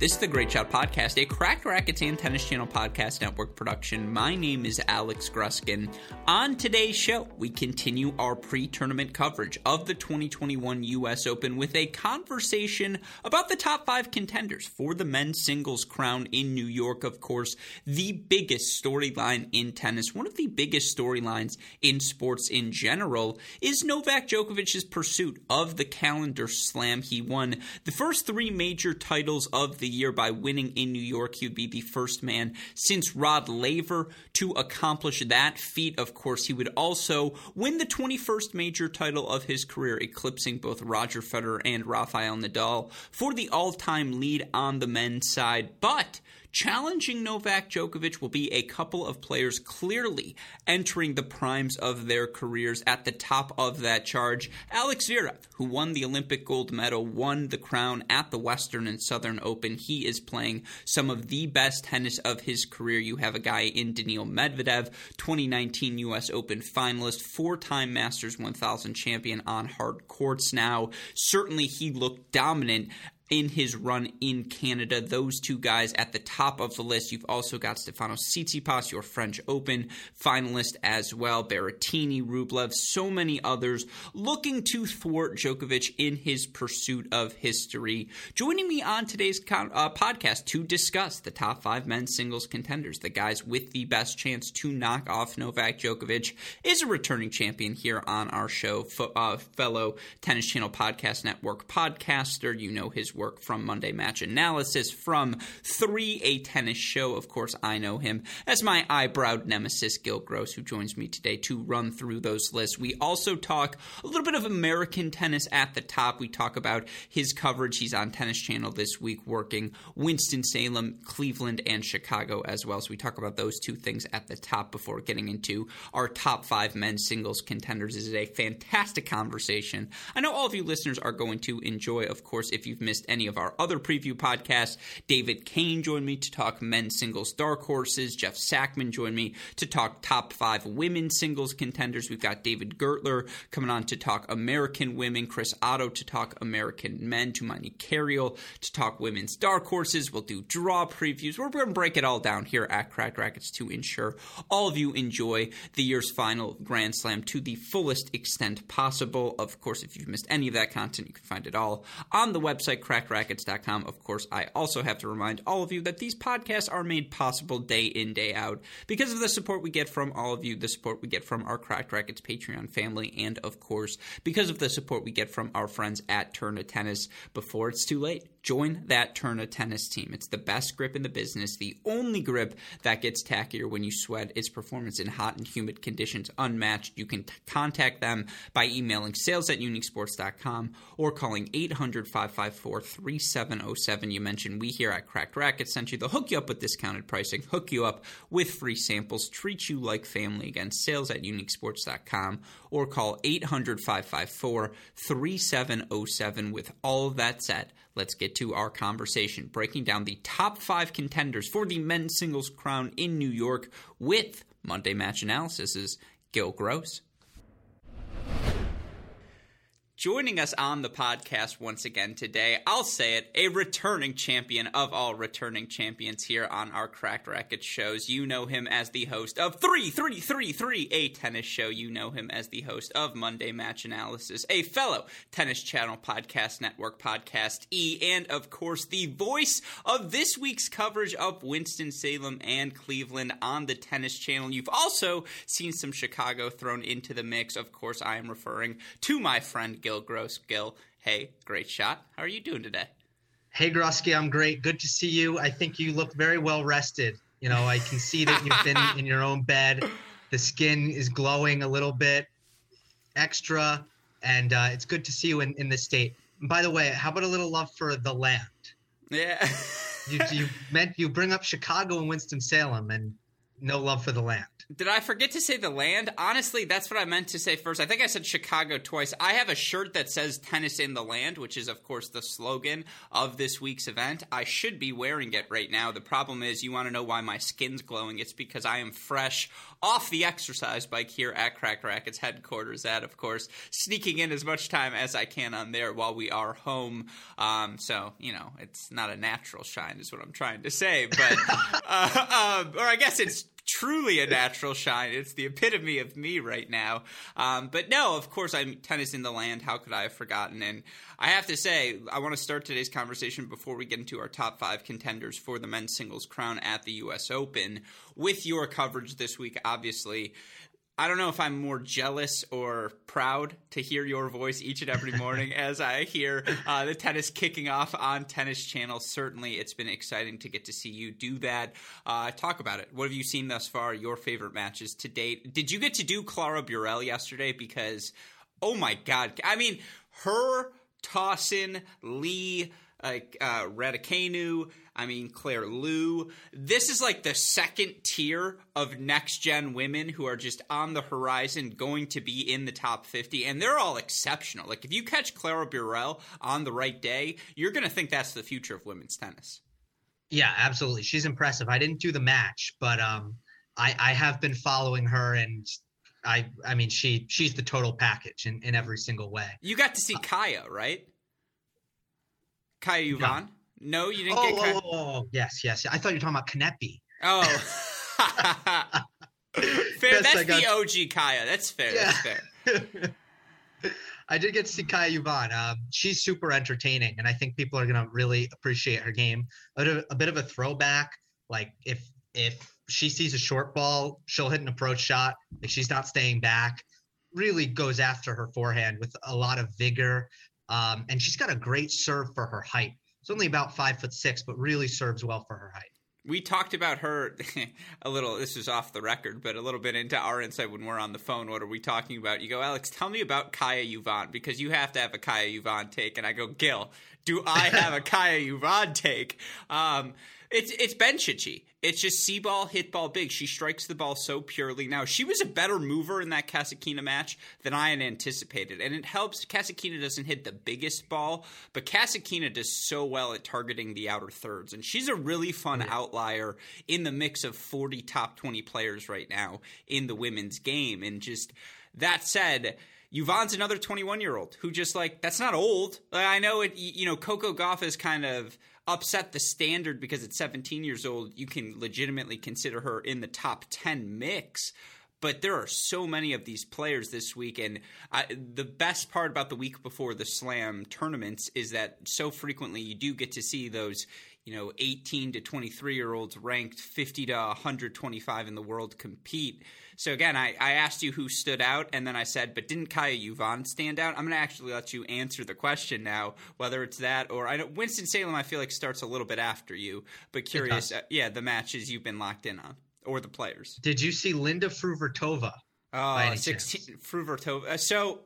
This is the Great Shot Podcast, a Cracked Racquets and Tennis Channel Podcast Network production. My name is Alex Gruskin. On today's show, we continue our pre tournament coverage of the 2021 U.S. Open with a conversation about the top five contenders for the men's singles crown in New York. Of course, the biggest storyline in tennis, one of the biggest storylines in sports in general, is Novak Djokovic's pursuit of the calendar slam. He won the first three major titles of the year by winning in New York. He would be the first man since Rod Laver to accomplish that feat. Of course, he would also win the 21st major title of his career, eclipsing both Roger Federer and Rafael Nadal for the all time lead on the men's side. But Challenging Novak Djokovic will be a couple of players clearly entering the primes of their careers at the top of that charge. Alex Zverev, who won the Olympic gold medal, won the crown at the Western and Southern Open. He is playing some of the best tennis of his career. You have a guy in Daniil Medvedev, 2019 U.S. Open finalist, four time Masters 1000 champion on hard courts now. Certainly, he looked dominant in his run in Canada. Those two guys at the top of the list. You've also got Stefano Tsitsipas, your French Open finalist as well. Berrettini, Rublev, so many others looking to thwart Djokovic in his pursuit of history. Joining me on today's con- uh, podcast to discuss the top five men's singles contenders, the guys with the best chance to knock off Novak Djokovic, is a returning champion here on our show, fo- uh, fellow Tennis Channel Podcast Network podcaster. You know his work from Monday Match Analysis, from 3 A Tennis Show. Of course, I know him as my eyebrowed nemesis, Gil Gross, who joins me today to run through those lists. We also talk a little bit of American tennis at the top. We talk about his coverage. He's on Tennis Channel this week working Winston-Salem, Cleveland, and Chicago as well. So we talk about those two things at the top before getting into our top five men's singles contenders. This is a fantastic conversation. I know all of you listeners are going to enjoy, of course, if you've missed any of our other preview podcasts. David Kane joined me to talk men's singles dark horses. Jeff Sackmann joined me to talk top five women's singles contenders. We've got David Gertler coming on to talk American women, Chris Oddo to talk American men, Tumaini Carayol to talk women's dark horses. We'll do draw previews. We're going to break it all down here at Cracked Racquets to ensure all of you enjoy the year's final Grand Slam to the fullest extent possible. Of course, if you've missed any of that content, you can find it all on the website, crackedracquets.com. Of course, I also have to remind all of you that these podcasts are made possible day in, day out because of the support we get from all of you, the support we get from our Cracked Racquets Patreon family, and of course, because of the support we get from our friends at Tourna Tennis before it's too late. Join that Tourna Tennis team. It's the best grip in the business, the only grip that gets tackier when you sweat. Its performance in hot and humid conditions unmatched. You can t- contact them by emailing sales at uniquesports.com or calling 800 554 3707. You mentioned we here at Cracked Racquets sent you. They'll hook you up with discounted pricing, hook you up with free samples, treat you like family. Again, sales at uniquesports.com or call 800 554 3707. With all of that said, let's get to our conversation, breaking down the top five contenders for the men's singles crown in New York with Monday Match Analysis's Gil Gross. Joining us on the podcast once again today, I'll say it, a returning champion of all returning champions here on our Cracked Racquet shows. You know him as the host of 3333, a tennis show. You know him as the host of Monday Match Analysis, a fellow Tennis Channel Podcast Network podcast E, and of course, the voice of this week's coverage of Winston-Salem and Cleveland on the Tennis Channel. You've also seen some Chicago thrown into the mix. Of course, I am referring to my friend Gil Gross. Gil, hey, great shot. How are you doing today? Hey, Grusky, I'm great. Good to see you. I think you look very well rested. You know, I can see that you've been in your own bed. the skin is glowing a little bit extra, and uh, it's good to see you in, in this state. And by the way, how about a little love for the land? Yeah. you, you meant you bring up Chicago and Winston Salem, and no love for the land. Did I forget to say the land? Honestly, that's what I meant to say first. I think I said Chicago twice. I have a shirt that says Tennis in the Land, which is, of course, the slogan of this week's event. I should be wearing it right now. The problem is, you want to know why my skin's glowing? It's because I am fresh off the exercise bike here at Cracked Racquets headquarters. That, of course, sneaking in as much time as I can on there while we are home. Um, so, you know, it's not a natural shine, is what I'm trying to say. But, uh, um, or I guess it's truly a natural shine. It's the epitome of me right now. Um, but no, of course, I'm tennis in the land. How could I have forgotten? And I have to say, I want to start today's conversation before we get into our top five contenders for the men's singles crown at the U.S. Open with your coverage this week, obviously. I don't know if I'm more jealous or proud to hear your voice each and every morning as I hear uh, the tennis kicking off on Tennis Channel. Certainly, it's been exciting to get to see you do that. Uh, talk about it. What have you seen thus far? Your favorite matches to date? Did you get to do Clara Burel yesterday? Because, oh my God. I mean, her tossing Lee like uh, Raducanu, I mean Claire Liu. This is like the second tier of next gen women who are just on the horizon, going to be in the top fifty, and they're all exceptional. Like if you catch Clara Burel on the right day, you're going to think that's the future of women's tennis. Yeah, absolutely. She's impressive. I didn't do the match, but um, I, I have been following her and I I mean she she's the total package in, in every single way. You got to see uh, Kaja, right? Kaja Juvan? No. No, you didn't oh, get Kaya. Oh, oh, oh, yes, yes. I thought you were talking about Kanepi. Oh. fair. Yes, That's got... the OG Kaia. That's fair. Yeah. That's fair. I did get to see Kaja Juvan. Um, she's super entertaining, and I think people are gonna really appreciate her game. A bit, of, a bit of a throwback. Like if if she sees a short ball, she'll hit an approach shot. If she's not staying back, really goes after her forehand with a lot of vigor. Um, and she's got a great serve for her height. It's only about five foot six, but really serves well for her height. We talked about her a little. This is off the record, but a little bit into our insight when we're on the phone. What are we talking about? You go, Alex, tell me about Kaja Juvan because you have to have a Kaja Juvan take. And I go, Gil, do I have a Kaja Juvan take? Um, it's it's Bencic. It's just see ball, hit ball big. She strikes the ball so purely. Now, she was a better mover in that Kasatkina match than I had anticipated. And it helps. Kasatkina doesn't hit the biggest ball, but Kasatkina does so well at targeting the outer thirds. And she's a really fun outlier in the mix of 40 top 20 players right now in the women's game. And just that said, Juvan's another 21 year old who just like that's not old. I know it. You know, Coco Gauff is kind of upset the standard because at 17 years old you can legitimately consider her in the top 10 mix. But there are so many of these players this week, and I, the best part about the week before the Slam tournaments is that so frequently you do get to see those you know 18 to 23 year olds ranked 50 to 125 in the world compete. So again I, I asked you who stood out and then i said but didn't kaja juvan stand out? I'm going to actually let you answer the question now whether it's that or i know winston-salem i feel like starts a little bit after you but curious uh, yeah the matches you've been locked in on or the players. Did you see linda fruhvirtova oh 16 fruhvirtova uh, so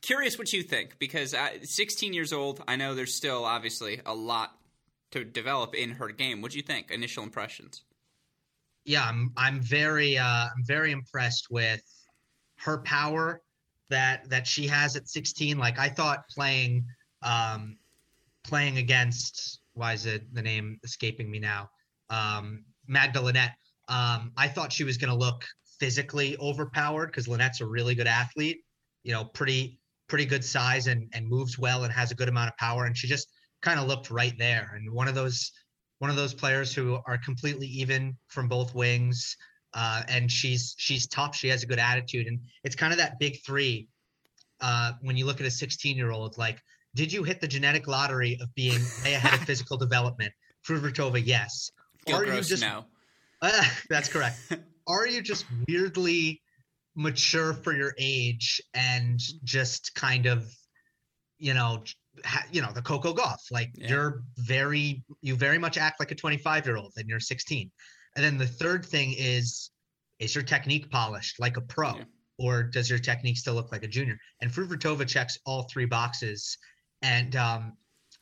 curious what you think because uh, 16 years old i know there's still obviously a lot to develop in her game. What do you think? Initial impressions? Yeah, I'm I'm very uh, I'm very impressed with her power that that she has at 16. Like I thought playing um, playing against why is it the name escaping me now? Um. Um, I thought she was going to look physically overpowered because Linette's a really good athlete. You know, pretty pretty good size and and moves well and has a good amount of power. And she just kind of looked right there. And one of those one of those players who are completely even from both wings. Uh, and she's she's tough. She has a good attitude, and it's kind of that big three. Uh, when you look at a 16 year old, like, did you hit the genetic lottery of being way ahead of physical development? Fruhvirtova, yes. Are you just no? Uh, that's correct. are you just weirdly mature for your age and just kind of, you know, you know the Coco Gauff. Like yeah. you're very you very much act like a 25 year old and you're 16. And then the third thing is is your technique polished like a pro, yeah. or does your technique still look like a junior? And Fruhvirtova checks all three boxes. And um,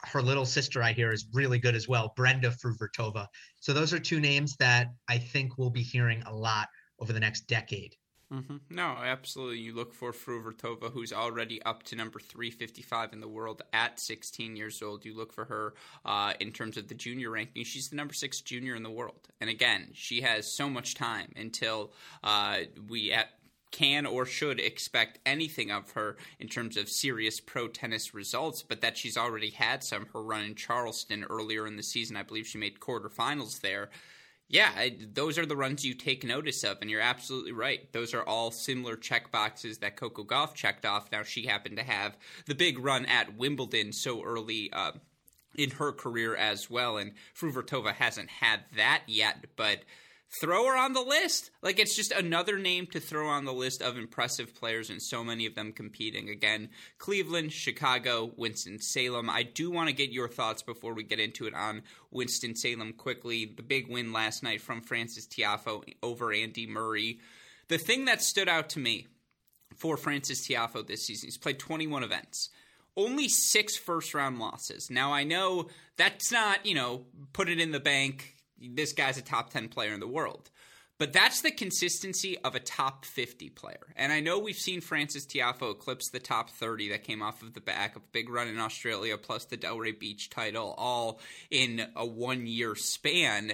her little sister, I hear, is really good as well, Brenda Fruhvirtova. So those are two names that I think we'll be hearing a lot over the next decade. Mm-hmm. No, absolutely. You look for Fruhvirtova, who's already up to number 355 in the world at 16 years old. You look for her uh, in terms of the junior ranking. She's the number six junior in the world. And again, she has so much time until uh, we at can or should expect anything of her in terms of serious pro tennis results, but that she's already had some. Her run in Charleston earlier in the season, I believe she made quarterfinals there yeah, those are the runs you take notice of, and you're absolutely right. Those are all similar check boxes that Coco Gauff checked off. Now she happened to have the big run at Wimbledon so early uh, in her career as well, and Fruhvirtova hasn't had that yet, but throw her on the list. Like it's just another name to throw on the list of impressive players and so many of them competing. Again, Cleveland, Chicago, Winston-Salem. I do want to get your thoughts before we get into it on Winston-Salem quickly. The big win last night from Francis Tiafoe over Andy Murray. The thing that stood out to me for Francis Tiafoe this season, he's played 21 events only six first round losses. Now, I know that's not, you know, put it in the bank, this guy's a top 10 player in the world. But that's the consistency of a top 50 player. And I know we've seen Francis Tiafoe eclipse the top 30 that came off of the back of a big run in Australia plus the Delray Beach title all in a one year span.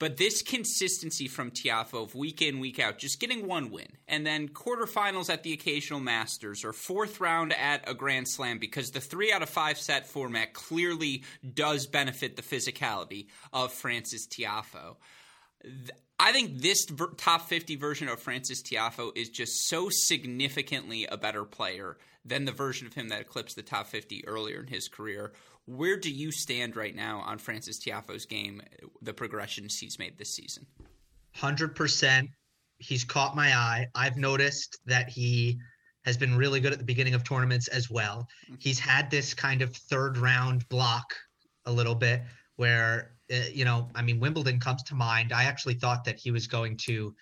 But this consistency from Tiafoe of week in, week out, just getting one win, and then quarterfinals at the occasional Masters or fourth round at a Grand Slam, because the three out of five set format clearly does benefit the physicality of Francis Tiafoe. I think this top 50 version of Francis Tiafoe is just so significantly a better player than the version of him that eclipsed the top 50 earlier in his career, where do you stand right now on Francis Tiafoe's game, the progressions he's made this season? 100%. He's caught my eye. I've noticed that he has been really good at the beginning of tournaments as well. Mm-hmm. He's had this kind of third round block a little bit where, uh, you know, I mean, Wimbledon comes to mind. I actually thought that he was going to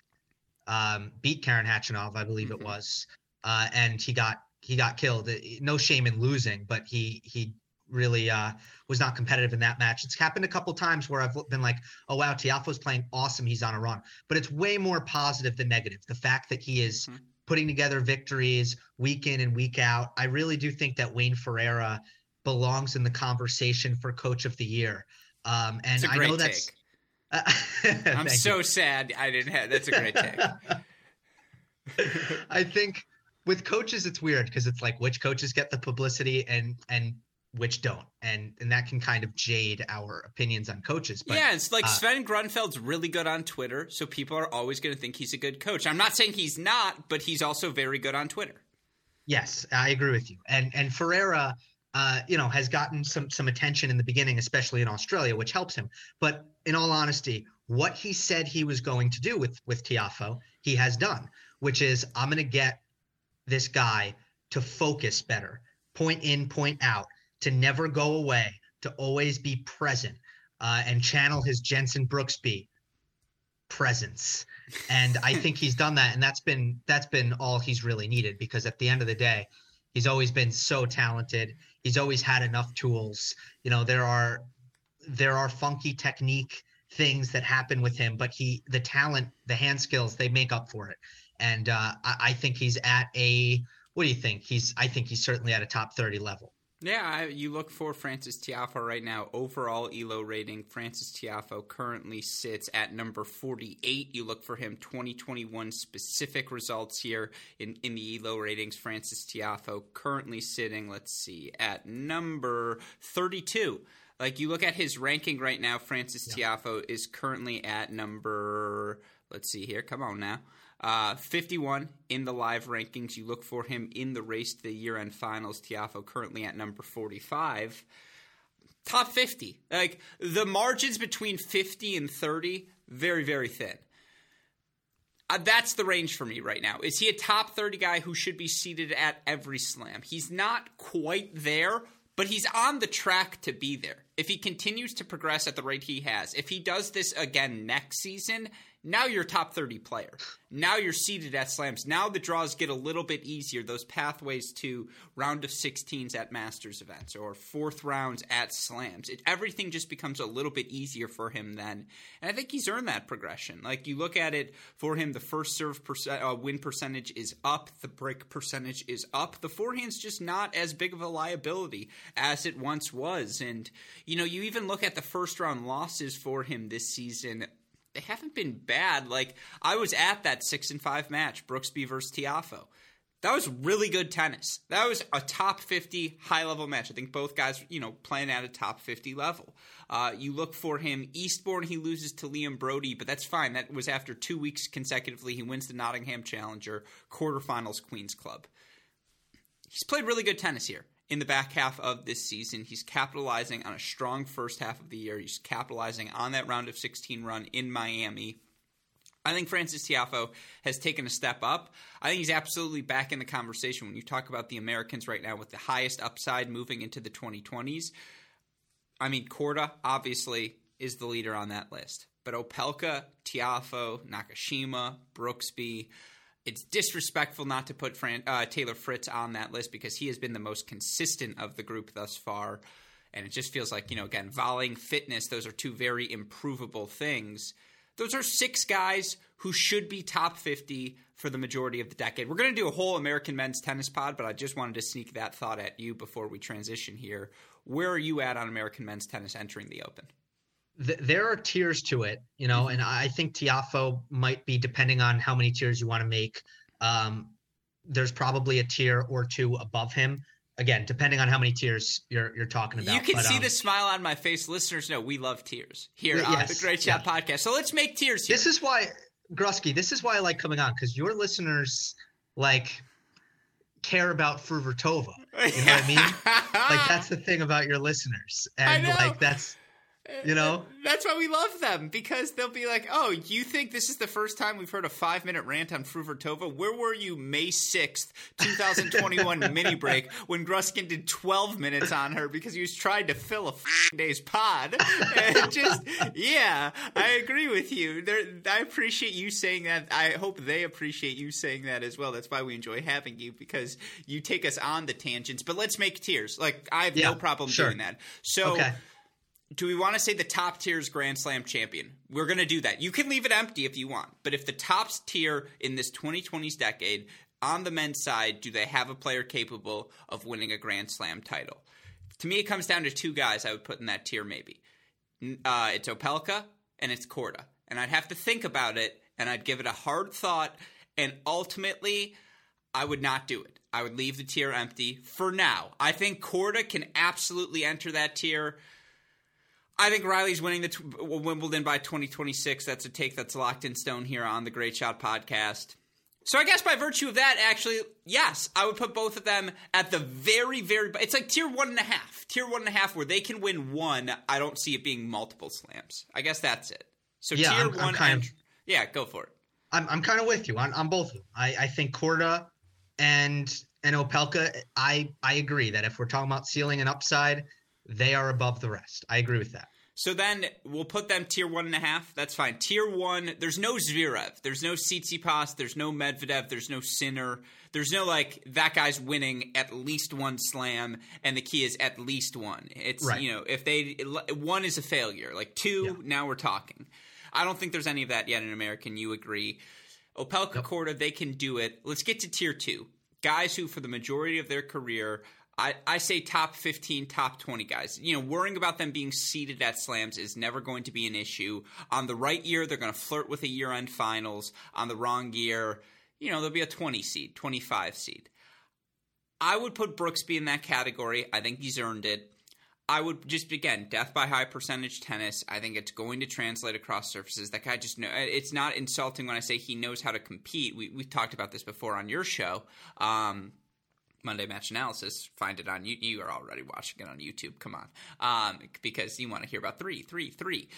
um, beat Karen Khachanov, I believe mm-hmm. it was, uh, and he got he got killed. No shame in losing, but he he really uh, was not competitive in that match. It's happened a couple times where I've been like, oh wow, Tiafoe's playing awesome. He's on a run, but it's way more positive than negative. The fact that he is mm-hmm. putting together victories week in and week out. I really do think that Wayne Ferreira belongs in the conversation for Coach of the Year. Um, and I know that's. Take. Uh, I'm so you. sad I didn't have. That's a great take. I think with coaches it's weird because it's like which coaches get the publicity and and which don't. And and that can kind of jade our opinions on coaches but yeah it's like uh, sven groeneveld's really good on twitter so people are always going to think he's a good coach. I'm not saying he's not but he's also very good on twitter. Yes i agree with you. And and ferreira uh, you know has gotten some some attention in the beginning especially in australia which helps him. But in all honesty what he said he was going to do with with tiafoe he has done which is i'm going to get this guy to focus better point in point out to never go away, to always be present, uh, and channel his Jenson Brooksby presence. And I think he's done that, and that's been that's been all he's really needed because at the end of the day, he's always been so talented. He's always had enough tools. You know, there are there are funky technique things that happen with him, but he the talent, the hand skills, they make up for it. And uh, I, I think he's at a what do you think? He's I think he's certainly at a top 30 level. Yeah, you look for Francis Tiafoe right now. Overall ELO rating, Francis Tiafoe currently sits at number 48. You look for him 2021 specific results here in, in the ELO ratings. Francis Tiafoe currently sitting, let's see, at number 32. Like you look at his ranking right now, Francis yeah. Tiafoe is currently at number, let's see here, come on now. Uh, 51 in the live rankings. You look for him in the race to the year end finals. Tiafoe currently at number 45. Top 50. Like the margins between 50 and 30, very, very thin. Uh, that's the range for me right now. Is he a top 30 guy who should be seated at every slam? He's not quite there, but he's on the track to be there. If he continues to progress at the rate he has, if he does this again next season, now you're top 30 player. Now you're seated at slams. Now the draws get a little bit easier. Those pathways to round of 16s at Masters events or fourth rounds at slams. It, everything just becomes a little bit easier for him then. And I think he's earned that progression. Like you look at it for him, the first serve percent, uh, win percentage is up, the break percentage is up. The forehand's just not as big of a liability as it once was. And, you know, you even look at the first round losses for him this season they haven't been bad. Like I was at that six and five match, Brooksby versus Tiafoe. That was really good tennis. That was a top 50 high level match. I think both guys, you know, playing at a top 50 level. Uh, you look for him. Eastbourne, he loses to Liam Broady, but that's fine. That was after two weeks consecutively. He wins the Nottingham Challenger, quarterfinals, Queen's Club. He's played really good tennis here in the back half of this season. He's capitalizing on a strong first half of the year. He's capitalizing on that round of 16 run in Miami. I think Francis Tiafoe has taken a step up. I think he's absolutely back in the conversation when you talk about the Americans right now with the highest upside moving into the 2020s. I mean, Korda obviously is the leader on that list, but Opelka, Tiafoe, Nakashima, Brooksby, it's disrespectful not to put Fran- uh, Taylor Fritz on that list because he has been the most consistent of the group thus far. And it just feels like, you know, again, volleying, fitness, those are two very improvable things. Those are six guys who should be top 50 for the majority of the decade. We're going to do a whole American men's tennis pod, but I just wanted to sneak that thought at you before we transition here. Where are you at on American men's tennis entering the Open? Th- there are tiers to it, you know, and I think Tiafoe might be depending on how many tiers you want to make. Um, there's probably a tier or two above him. Again, depending on how many tiers you're you're talking about. You can but, see um, the smile on my face. Listeners know we love tears here Y- on yes, the Great Shot podcast. So let's make tears here. This is why Grusky, this is why I like coming on because your listeners like care about Fruhvirtova. You know what I mean? like that's the thing about your listeners, and like that's you know That's why we love them because they'll be like, "Oh, you think this is the first time we've heard a five minute rant on Fruhvirtova? Where were you May sixth, two thousand twenty one mini break when Gruskin did twelve minutes on her because he was trying to fill a day's pod?" And just yeah, I agree with you. There, I appreciate you saying that. I hope they appreciate you saying that as well. That's why we enjoy having you because you take us on the tangents. But let's make tears. Like I have Yeah, no problem sure. doing that. So okay. Do we want to say the top tier's Grand Slam champion? We're going to do that. You can leave it empty if you want, but if the top tier in this 2020s decade on the men's side, do they have a player capable of winning a Grand Slam title? To me, it comes down to two guys I would put in that tier, maybe. Uh, it's Opelka and it's Korda. And I'd have to think about it and I'd give it a hard thought. And ultimately, I would not do it. I would leave the tier empty for now. I think Korda can absolutely enter that tier. I think Riley's winning the t- Wimbledon by 2026. That's a take that's locked in stone here on the Great Shot podcast. So I guess by virtue of that, actually, yes, I would put both of them at the very, very. It's like tier one and a half, tier one and a half, where they can win one. I don't see it being multiple slams. I guess that's it. So Yeah, tier I'm- I'm one, kind and, of- yeah, go for it. I'm I'm kind of with you on, on both of them. I, I think Korda and and Opelka, I I agree that if we're talking about ceiling and upside, they are above the rest. I agree with that. So then we'll put them tier one and a half. That's fine. Tier one, there's no Zverev, there's no Tsitsipas, there's no Medvedev, there's no Sinner, there's no like that guy's winning at least one slam, and the key is at least one. It's Right. you know if they one is a failure, like two, Yeah. now we're talking. I don't think there's any of that yet in American. You agree? Opelka Korda, they can do it. Let's get to tier two. Guys who, for the majority of their career, I, I say top 15, top 20 guys. You know, worrying about them being seeded at slams is never going to be an issue. On the right year, they're going to flirt with a year end finals. On the wrong year, you know, there'll be a 20 seed, 25 seed. I would put Brooksby in that category. I think he's earned it. I would just again death by high percentage tennis. I think it's going to translate across surfaces. That guy just know it's not insulting when I say he knows how to compete. We we talked about this before on your show. Um, Monday Match Analysis. Find it on you. You are already watching it on YouTube. Come on, um, because you want to hear about three, three, three.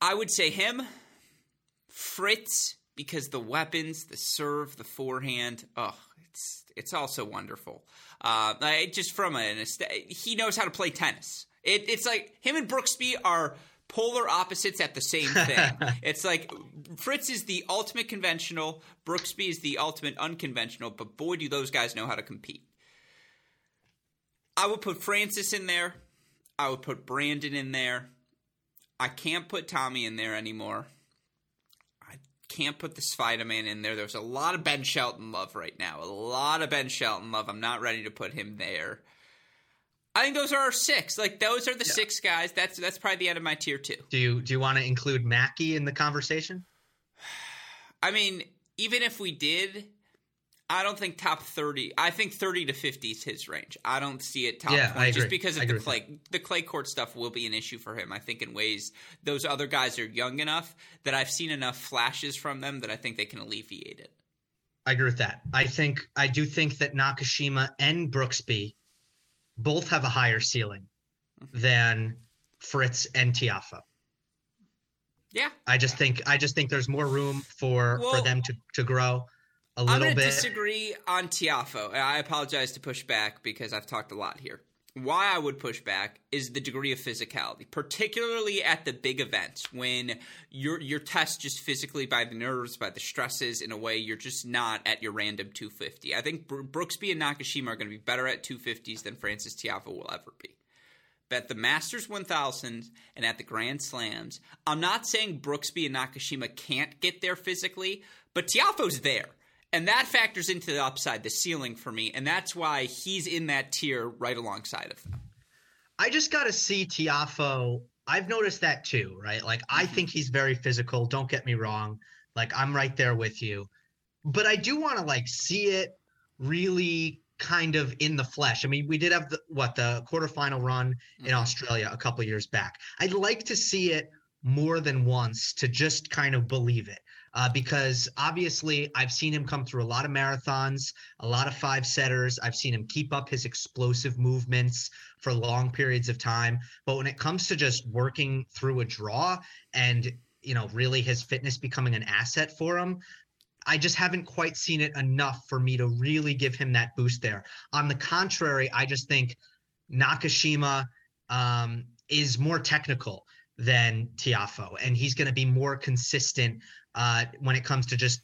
I would say him, Fritz, because the weapons, the serve, the forehand. Oh, it's it's also wonderful. Uh, I- just from an he knows how to play tennis. It, it's like him and Brooksby are polar opposites at the same thing. it's like Fritz is the ultimate conventional, Brooksby is the ultimate unconventional, but boy, do those guys know how to compete. I would put Francis in there. I would put Brandon in there. I can't put Tommy in there anymore. I can't put the Spider Man in there. There's a lot of Ben Shelton love right now. A lot of Ben Shelton love. I'm not ready to put him there. I think those are our six. Like those are the yeah. six guys. That's that's probably the end of my tier two. Do you do you want to include Mackey in the conversation? I mean, even if we did, I don't think top thirty. I think thirty to fifty is his range. I don't see it top yeah, 20 just because of the clay. The clay court stuff will be an issue for him. I think in ways those other guys are young enough that I've seen enough flashes from them that I think they can alleviate it. I agree with that. I think I do think that Nakashima and Brooksby both have a higher ceiling mm-hmm. than Fritz and Tiafoe. Yeah. I just think I just think there's more room for well, for them to to grow a little bit. I'm bit. disagree on Tiafoe. I apologize to push back because I've talked a lot here. Why I would push back is the degree of physicality, particularly at the big events when you're you're tested just physically by the nerves, by the stresses in a way you're just not at your random 250. I think Brooksby and Nakashima are going to be better at 250s than Francis Tiafoe will ever be. But at the Masters 1000 and at the Grand Slams, I'm not saying Brooksby and Nakashima can't get there physically, but Tiafoe's there. And that factors into the upside, the ceiling for me. And that's why he's in that tier right alongside of them. I just got to see Tiafoe. I've noticed that too, right? Like, I mm-hmm. think he's very physical. Don't get me wrong. Like, I'm right there with you. But I do want to, like, see it really kind of in the flesh. I mean, we did have the what the quarterfinal run in mm-hmm. Australia a couple years back. I'd like to see it more than once to just kind of believe it uh, because obviously I've seen him come through a lot of marathons, a lot of five setters. I've seen him keep up his explosive movements for long periods of time. But when it comes to just working through a draw and you know really his fitness becoming an asset for him, I just haven't quite seen it enough for me to really give him that boost there. On the contrary, I just think Nakashima um, is more technical than Tiafoe, and he's going to be more consistent uh, when it comes to just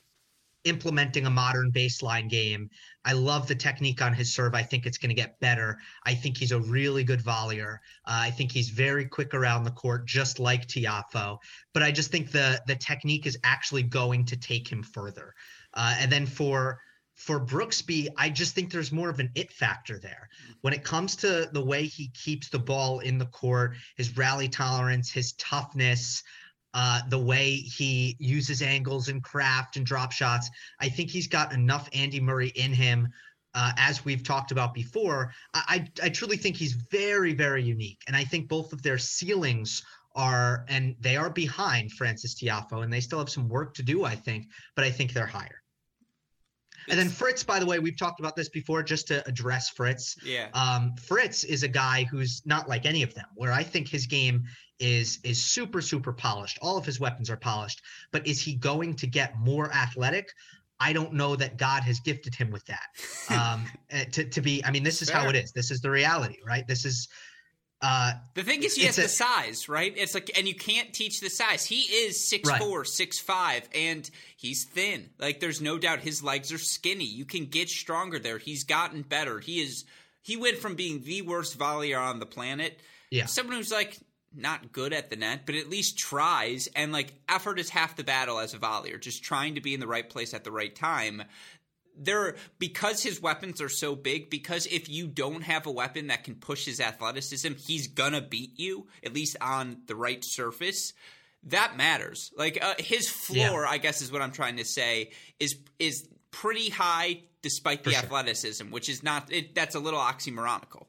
implementing a modern baseline game. I love the technique on his serve. I think it's going to get better. I think he's a really good volleyer. Uh, I think he's very quick around the court, just like Tiafoe. But I just think the the technique is actually going to take him further. Uh, and then for for Brooksby, I just think there's more of an it factor there. When it comes to the way he keeps the ball in the court, his rally tolerance, his toughness, uh, the way he uses angles and craft and drop shots. I think he's got enough Andy Murray in him. Uh, as we've talked about before, I, I truly think he's very, very unique. And I think both of their ceilings are, and they are behind Francis Tiafoe, and they still have some work to do, I think, but I think they're higher. And then Fritz, by the way, we've talked about this before, just to address Fritz. Yeah. Um, Fritz is a guy who's not like any of them, where I think his game is is super super polished. All of his weapons are polished, but is he going to get more athletic? I don't know that God has gifted him with that. Um, eh, to to be, I mean, this is Fair. how it is. This is the reality, right? This is. Uh, the thing is, he has a, the size, right? It's like, and you can't teach the size. He is six right. four, six five, and he's thin. Like, there's no doubt his legs are skinny. You can get stronger there. He's gotten better. He is. He went from being the worst volleyer on the planet. Yeah. Someone who's like not good at the net, but at least tries. And like effort is half the battle as a volleyer, just trying to be in the right place at the right time. There, because his weapons are so big, because if you don't have a weapon that can push his athleticism, he's gonna beat you, at least on the right surface. That matters. Like uh, his floor, yeah. I guess is what I'm trying to say, is is pretty high despite the athleticism, which is not. It, that's a little oxymoronical.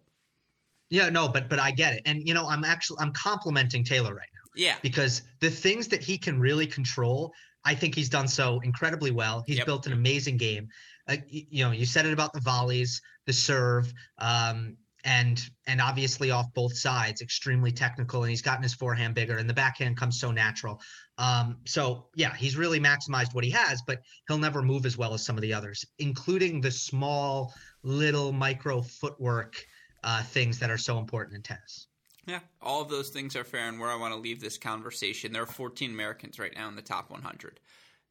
Yeah, no, but but I get it. And you know, I'm actually I'm complimenting Taylor right now. Yeah. Because the things that he can really control, I think he's done so incredibly well. He's yep. built an amazing game. Uh, you, know, you said it about the volleys, the serve, um, and and obviously off both sides, extremely technical. And he's gotten his forehand bigger, and the backhand comes so natural. Um, so yeah, he's really maximized what he has, but he'll never move as well as some of the others, including the small little micro footwork uh, things that are so important in tennis. Yeah, all of those things are fair. And where I want to leave this conversation, there are 14 Americans right now in the top 100.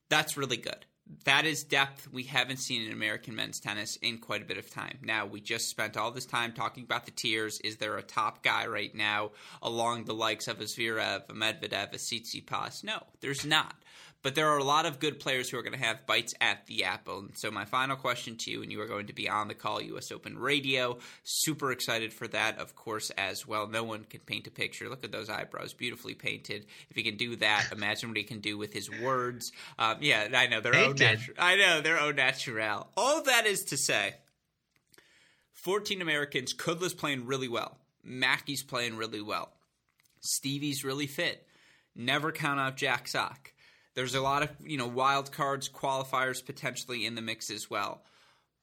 That's really good. That is depth we haven't seen in American men's tennis in quite a bit of time. Now, we just spent all this time talking about the tiers. Is there a top guy right now along the likes of a Zverev, a Medvedev, a Tsitsipas? No, there's not. But there are a lot of good players who are going to have bites at the apple. And so, my final question to you, and you are going to be on the call US Open Radio. Super excited for that, of course, as well. No one can paint a picture. Look at those eyebrows, beautifully painted. If he can do that, imagine what he can do with his words. Um, yeah, I know they're own natu- I know they're au naturel. All that is to say, 14 Americans. Kudla's playing really well. Mackey's playing really well. Stevie's really fit. Never count out Jack Sock. There's a lot of you know wild cards, qualifiers potentially in the mix as well.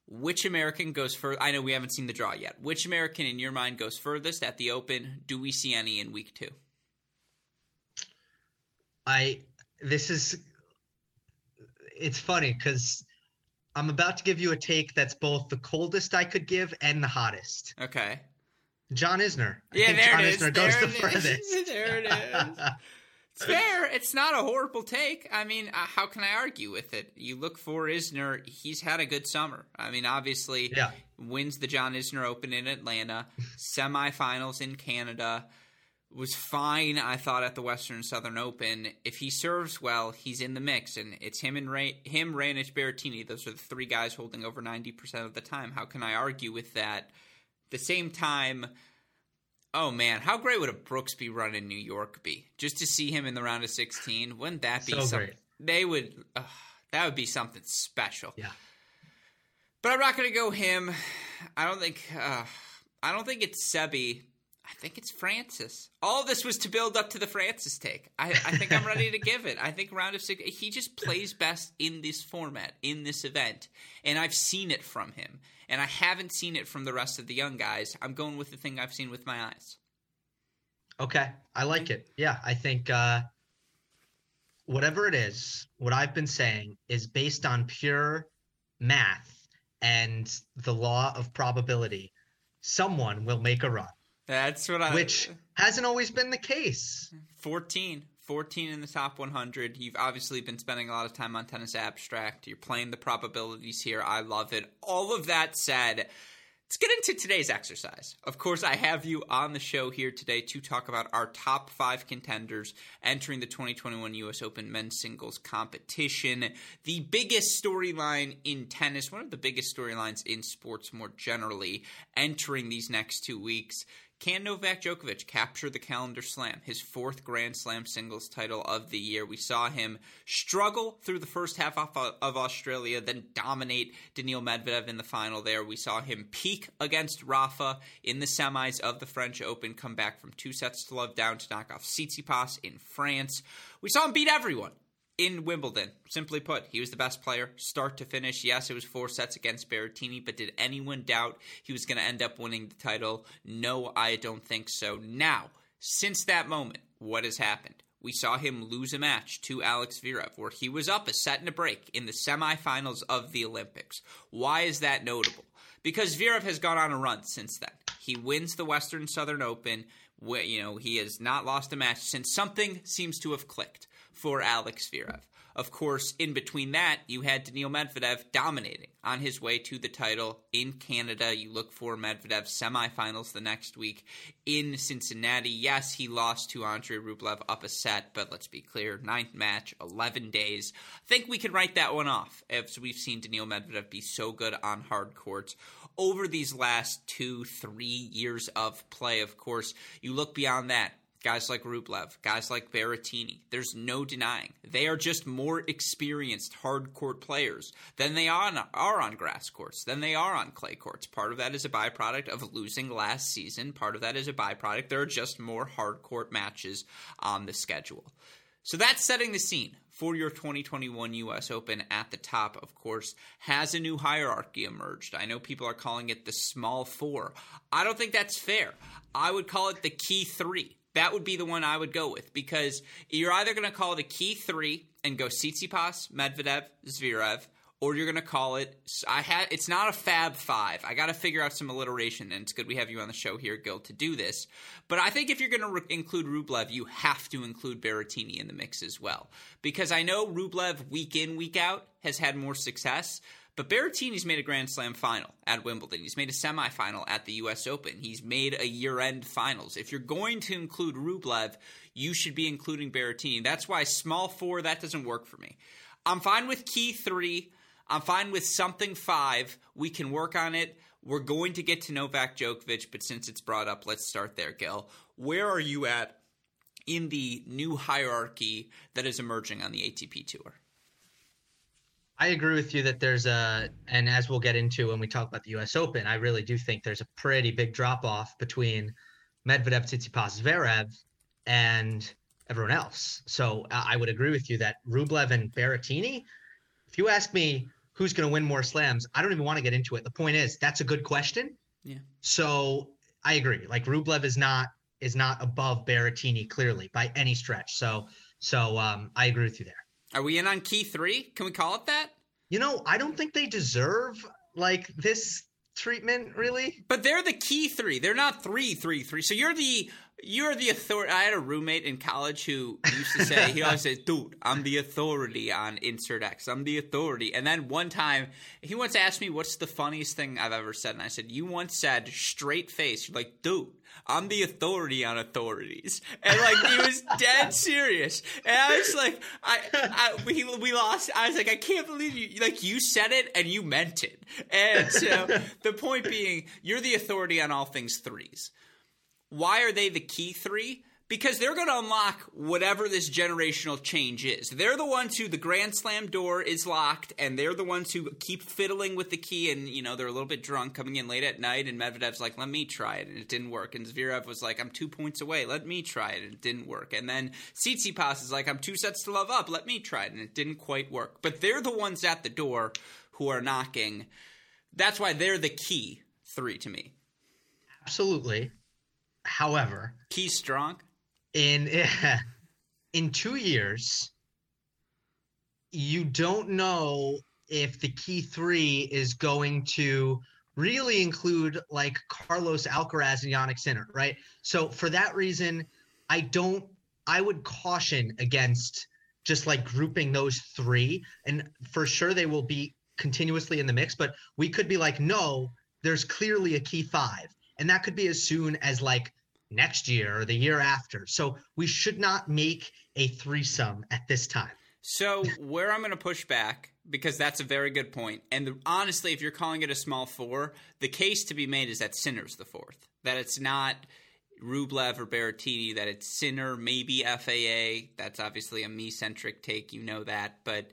Which American goes further? I know we haven't seen the draw yet. Which American, in your mind, goes furthest at the Open? Do we see any in week two? I this is it's funny because I'm about to give you a take that's both the coldest I could give and the hottest. Okay. John Isner. I yeah, there John it is. Isner there goes the furthest. there it is. It's fair. It's not a horrible take. I mean, uh, how can I argue with it? You look for Isner. He's had a good summer. I mean, obviously, yeah. wins the John Isner Open in Atlanta, semifinals in Canada. Was fine, I thought, at the Western Southern Open. If he serves well, he's in the mix, and it's him and Ray, him, Raonic, Berrettini. Those are the three guys holding over ninety percent of the time. How can I argue with that? At the same time, Oh man, how great would a Brooksby run in New York be? Just to see him in the round of 16, wouldn't that be so something? Great. They would. Uh, that would be something special. Yeah. But I'm not going to go him. I don't think. Uh, I don't think it's Sebi. I think it's Francis. All this was to build up to the Francis take. I, I think I'm ready to give it. I think round of six. He just plays best in this format, in this event, and I've seen it from him and I haven't seen it from the rest of the young guys. I'm going with the thing I've seen with my eyes. Okay, I like it. Yeah, I think uh, whatever it is, what I've been saying is based on pure math and the law of probability. Someone will make a run. That's what I. Which hasn't always been the case. 14. 14 in the top 100. You've obviously been spending a lot of time on Tennis Abstract. You're playing the probabilities here. I love it. All of that said, let's get into today's exercise. Of course, I have you on the show here today to talk about our top five contenders entering the 2021 U.S. Open men's singles competition. The biggest storyline in tennis, one of the biggest storylines in sports more generally, entering these next two weeks. Can Novak Djokovic capture the calendar slam, his fourth Grand Slam singles title of the year? We saw him struggle through the first half of Australia, then dominate Daniil Medvedev in the final there. We saw him peak against Rafa in the semis of the French Open, come back from two sets to love down to knock off Tsitsipas in France. We saw him beat everyone in Wimbledon. Simply put, he was the best player, start to finish. Yes, it was four sets against Berrettini, but did anyone doubt he was going to end up winning the title? No, I don't think so. Now, since that moment, what has happened? We saw him lose a match to Alex Zverev, where he was up a set and a break in the semifinals of the Olympics. Why is that notable? Because Zverev has gone on a run since then. He wins the Western Southern Open. You know, he has not lost a match since something seems to have clicked for Alex Zverev. Of course, in between that, you had Daniil Medvedev dominating on his way to the title in Canada. You look for Medvedev semifinals the next week in Cincinnati. Yes, he lost to Andre Rublev up a set, but let's be clear, ninth match, 11 days. I think we can write that one off as we've seen Daniil Medvedev be so good on hard courts over these last two, three years of play. Of course, you look beyond that guys like Rublev, guys like Berrettini. There's no denying. They are just more experienced hard court players than they are on, are on grass courts, than they are on clay courts. Part of that is a byproduct of losing last season. Part of that is a byproduct. There are just more hard court matches on the schedule. So that's setting the scene for your 2021 US Open at the top, of course, has a new hierarchy emerged. I know people are calling it the small four. I don't think that's fair. I would call it the key three. That would be the one I would go with because you're either going to call it a key three and go Tsitsipas, Medvedev, Zverev, or you're going to call it I had it's not a Fab 5. I got to figure out some alliteration and it's good we have you on the show here Gil to do this. But I think if you're going to re- include Rublev, you have to include Berrettini in the mix as well. Because I know Rublev week in week out has had more success, but Berrettini's made a Grand Slam final at Wimbledon. He's made a semifinal at the US Open. He's made a year-end finals. If you're going to include Rublev, you should be including Berrettini. That's why small 4 that doesn't work for me. I'm fine with key 3. I'm fine with something 5. We can work on it. We're going to get to Novak Djokovic, but since it's brought up, let's start there, Gil. Where are you at in the new hierarchy that is emerging on the ATP Tour? I agree with you that there's a, and as we'll get into when we talk about the U.S. Open, I really do think there's a pretty big drop off between Medvedev, Tsitsipas, Zverev, and everyone else. So I would agree with you that Rublev and Berrettini. If you ask me who's going to win more slams, I don't even want to get into it. The point is, that's a good question. Yeah. So I agree. Like Rublev is not is not above Berrettini clearly by any stretch. So so um, I agree with you there. Are we in on key three? Can we call it that? You know, I don't think they deserve like this treatment really. But they're the key three. They're not three, three, three. So you're the you're the authority. I had a roommate in college who used to say, he always says, dude, I'm the authority on insert X. I'm the authority. And then one time, he once asked me, what's the funniest thing I've ever said? And I said, you once said, straight face, you're like, dude, I'm the authority on authorities. And like, he was dead serious. And I was like, I, I we, we lost. I was like, I can't believe you, like, you said it and you meant it. And so the point being, you're the authority on all things threes. Why are they the key three? Because they're going to unlock whatever this generational change is. They're the ones who the Grand Slam door is locked, and they're the ones who keep fiddling with the key. And you know they're a little bit drunk, coming in late at night, and Medvedev's like, "Let me try it," and it didn't work. And Zverev was like, "I'm two points away. Let me try it," and it didn't work. And then Tsitsipas is like, "I'm two sets to love up. Let me try it," and it didn't quite work. But they're the ones at the door who are knocking. That's why they're the key three to me. Absolutely. However, key strong in in 2 years you don't know if the key 3 is going to really include like Carlos Alcaraz and Jannik Sinner, right? So for that reason, I don't I would caution against just like grouping those three and for sure they will be continuously in the mix, but we could be like no, there's clearly a key 5 and that could be as soon as like next year or the year after. So we should not make a threesome at this time. So where I'm going to push back because that's a very good point. And the, honestly, if you're calling it a small four, the case to be made is that Sinner's the fourth. That it's not Rublev or Berrettini. That it's Sinner, maybe FAA. That's obviously a me centric take. You know that, but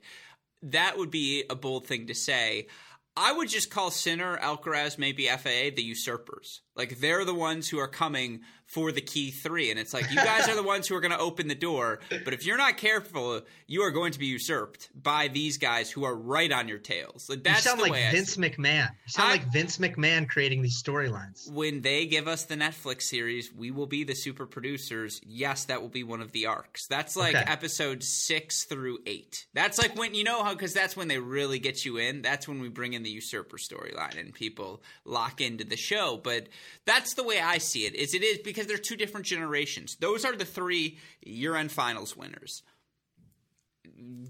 that would be a bold thing to say. I would just call Sinner, Alcaraz, maybe FAA the usurpers. Like they're the ones who are coming for the key three. And it's like, you guys are the ones who are going to open the door. But if you're not careful, you are going to be usurped by these guys who are right on your tails. Like, that's you sound like Vince McMahon. You sound I, like Vince McMahon creating these storylines. When they give us the Netflix series, we will be the super producers. Yes, that will be one of the arcs. That's like okay. episode six through eight. That's like when, you know how, because that's when they really get you in. That's when we bring in the usurper storyline and people lock into the show. But that's the way I see it, is it is because because they're two different generations. Those are the three year end finals winners.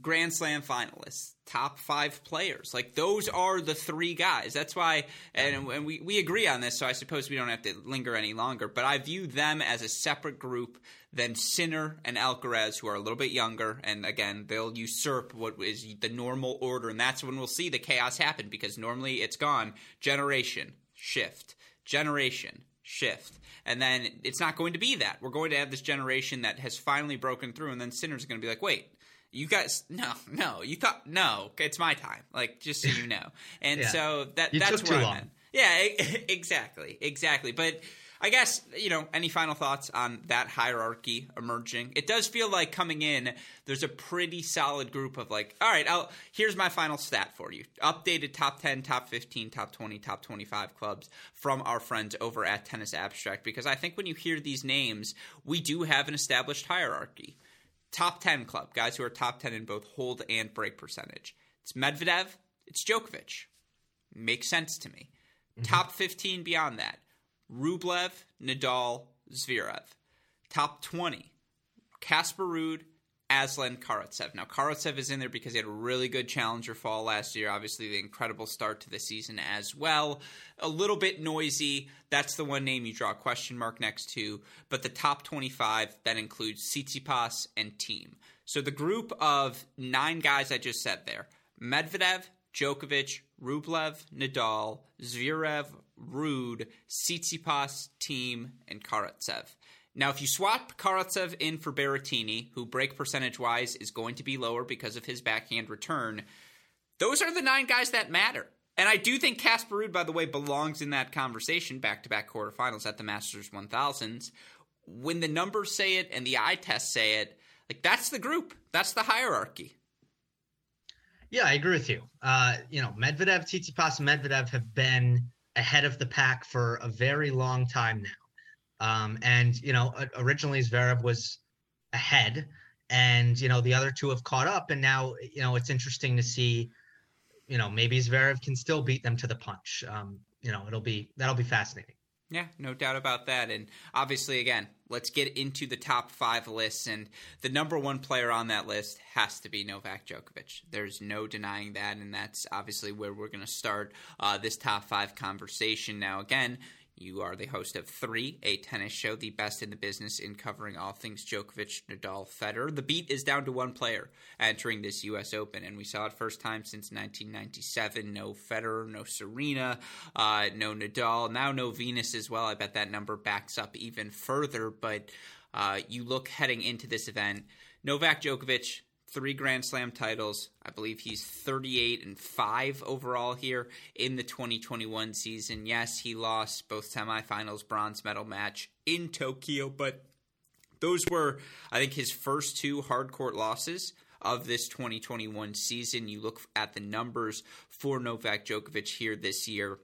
Grand Slam finalists, top five players. Like those are the three guys. That's why, and, and, we, we agree on this, so I suppose we don't have to linger any longer. But I view them as a separate group than Sinner and Alcaraz, who are a little bit younger. And again, they'll usurp what is the normal order. And that's when we'll see the chaos happen because normally it's gone generation, shift, generation, shift. And then it's not going to be that. We're going to have this generation that has finally broken through, and then Sinner's are going to be like, wait, you guys, no, no, you thought, no, it's my time. Like, just so you know. And yeah. so that you that's where I'm at. Yeah, exactly, exactly. But I guess, you know, any final thoughts on that hierarchy emerging? It does feel like coming in, there's a pretty solid group of like, all right, I'll, here's my final stat for you. Updated top 10, top 15, top 20, top 25 clubs from our friends over at Tennis Abstract because I think when you hear these names, we do have an established hierarchy. Top 10 club, guys who are top 10 in both hold and break percentage. It's Medvedev, it's Djokovic. Makes sense to me. Mm-hmm. Top 15 beyond that Rublev, Nadal, Zverev. Top 20 Casper Ruud, Aslan Karatsev. Now, Karatsev is in there because he had a really good challenger fall last year. Obviously, the incredible start to the season as well. A little bit noisy. That's the one name you draw a question mark next to. But the top 25, that includes Tsitsipas and Thiem. So the group of nine guys I just said there Medvedev, Djokovic, Rublev, Nadal, Zverev, Ruud, Tsitsipas, Thiem, and Karatsev. Now, if you swap Karatsev in for Berrettini, who break percentage wise is going to be lower because of his backhand return, those are the nine guys that matter. And I do think Casper Ruud, by the way, belongs in that conversation back to back quarterfinals at the Masters 1000s. When the numbers say it and the eye test say it, like that's the group, that's the hierarchy. Yeah, I agree with you. Uh, you know, Medvedev, Tsitsipas, and Medvedev have been ahead of the pack for a very long time now. Um, and you know, originally Zverev was ahead, and you know the other two have caught up, and now you know it's interesting to see. You know, maybe Zverev can still beat them to the punch. Um, you know, it'll be that'll be fascinating. Yeah, no doubt about that. And obviously, again, let's get into the top five lists. And the number one player on that list has to be Novak Djokovic. There's no denying that. And that's obviously where we're going to start uh, this top five conversation. Now, again, you are the host of Three, a tennis show, the best in the business in covering all things Djokovic, Nadal, Federer. The beat is down to one player entering this U.S. Open, and we saw it first time since 1997. No Federer, no Serena, uh, no Nadal, now no Venus as well. I bet that number backs up even further. But uh, you look heading into this event, Novak Djokovic three Grand Slam titles. I believe he's 38 and 5 overall here in the 2021 season. Yes, he lost both semifinals bronze medal match in Tokyo, but those were I think his first two hard court losses of this 2021 season. You look at the numbers for Novak Djokovic here this year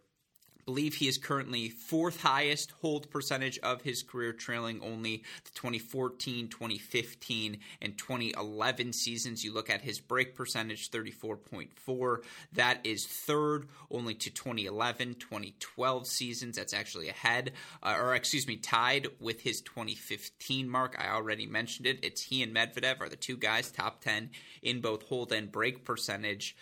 believe he is currently fourth highest hold percentage of his career, trailing only the 2014, 2015, and 2011 seasons. You look at his break percentage, 34.4. That is third only to 2011, 2012 seasons. That's actually ahead, uh, or excuse me, tied with his 2015 mark. I already mentioned it. It's he and Medvedev are the two guys top 10 in both hold and break percentage.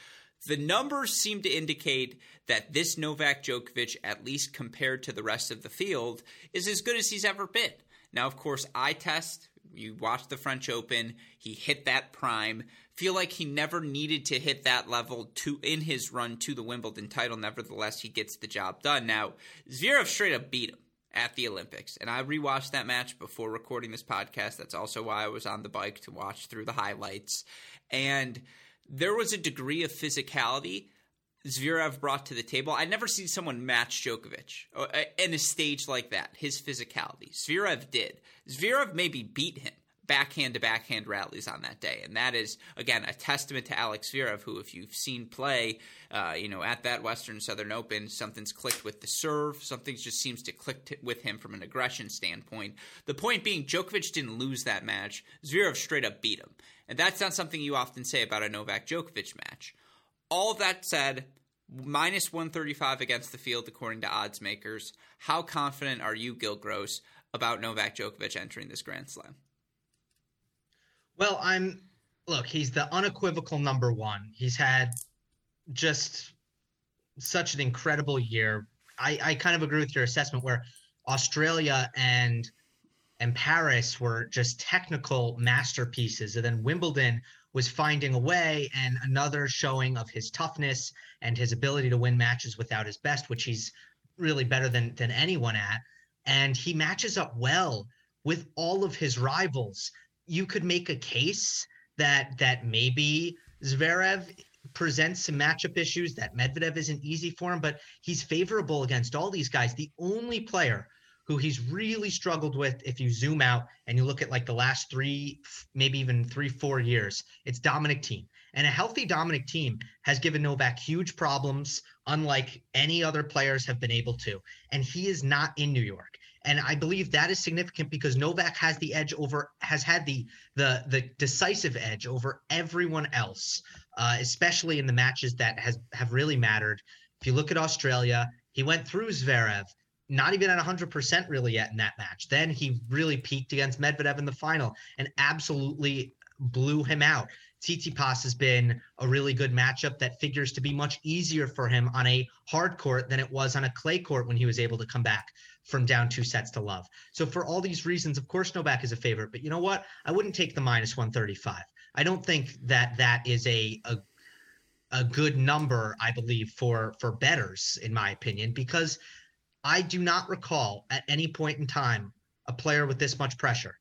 The numbers seem to indicate that this Novak Djokovic, at least compared to the rest of the field, is as good as he's ever been. Now, of course, eye test, you watch the French Open, he hit that prime. Feel like he never needed to hit that level to in his run to the Wimbledon title. Nevertheless, he gets the job done. Now, Zverev straight up beat him at the Olympics. And I rewatched that match before recording this podcast. That's also why I was on the bike to watch through the highlights. And there was a degree of physicality Zverev brought to the table. I never seen someone match Djokovic uh, in a stage like that. His physicality, Zverev did. Zverev maybe beat him backhand to backhand rallies on that day, and that is again a testament to Alex Zverev, who, if you've seen play, uh, you know at that Western Southern Open, something's clicked with the serve. Something just seems to click t- with him from an aggression standpoint. The point being, Djokovic didn't lose that match. Zverev straight up beat him. And that's not something you often say about a Novak Djokovic match. All that said, minus 135 against the field, according to odds makers. How confident are you, Gil Gross, about Novak Djokovic entering this Grand Slam? Well, I'm look, he's the unequivocal number one. He's had just such an incredible year. I, I kind of agree with your assessment where Australia and and Paris were just technical masterpieces. And then Wimbledon was finding a way and another showing of his toughness and his ability to win matches without his best, which he's really better than than anyone at. And he matches up well with all of his rivals. You could make a case that that maybe Zverev presents some matchup issues that Medvedev isn't easy for him, but he's favorable against all these guys. The only player who he's really struggled with if you zoom out and you look at like the last three, maybe even three, four years, it's Dominic Thiem. And a healthy Dominic Thiem has given Novak huge problems, unlike any other players have been able to. And he is not in New York. And I believe that is significant because Novak has the edge over, has had the the the decisive edge over everyone else, uh, especially in the matches that has have really mattered. If you look at Australia, he went through Zverev, not even at 100% really yet in that match. Then he really peaked against Medvedev in the final and absolutely blew him out. Tsitsipas has been a really good matchup that figures to be much easier for him on a hard court than it was on a clay court when he was able to come back from down two sets to love. So for all these reasons, of course, Novak is a favorite. But you know what? I wouldn't take the minus 135. I don't think that that is a, a a good number, I believe, for for bettors, in my opinion, because I do not recall at any point in time a player with this much pressure.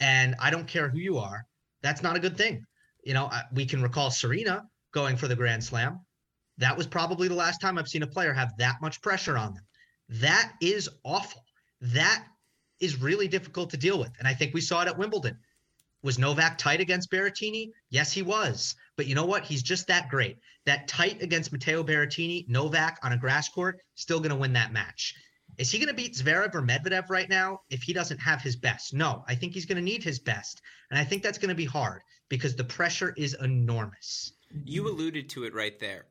And I don't care who you are, that's not a good thing. You know, we can recall Serena going for the Grand Slam. That was probably the last time I've seen a player have that much pressure on them. That is awful. That is really difficult to deal with. And I think we saw it at Wimbledon. Was Novak tight against Berrettini? Yes, he was. But you know what? He's just that great. That tight against Matteo Berrettini, Novak on a grass court, still going to win that match. Is he going to beat Zverev or Medvedev right now if he doesn't have his best? No, I think he's going to need his best. And I think that's going to be hard because the pressure is enormous. You alluded to it right there.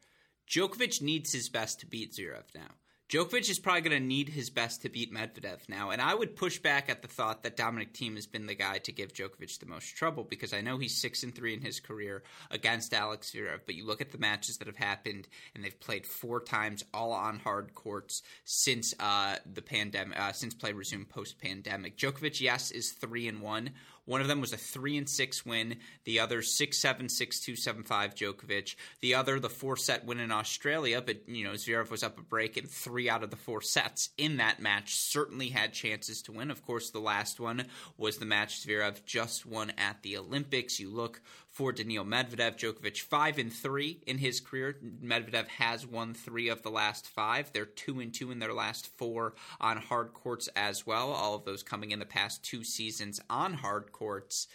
Djokovic needs his best to beat Zverev now. Djokovic is probably going to need his best to beat Medvedev now, and I would push back at the thought that Dominic Thiem has been the guy to give Djokovic the most trouble because I know he's six and three in his career against Alex Zverev, but you look at the matches that have happened, and they've played four times, all on hard courts since uh, the pandemic, uh, since play resumed post pandemic. Djokovic, yes, is three and one one of them was a three and six win. The other six seven six two seven five Djokovic. The other the four set win in Australia, but you know Zverev was up a break in three out of the four sets in that match. Certainly had chances to win. Of course, the last one was the match Zverev just won at the Olympics. You look for Daniil Medvedev. Djokovic five and three in his career. Medvedev has won three of the last five. They're two and two in their last four on hard courts as well. All of those coming in the past two seasons on hard courts.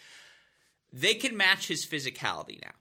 They can match his physicality now.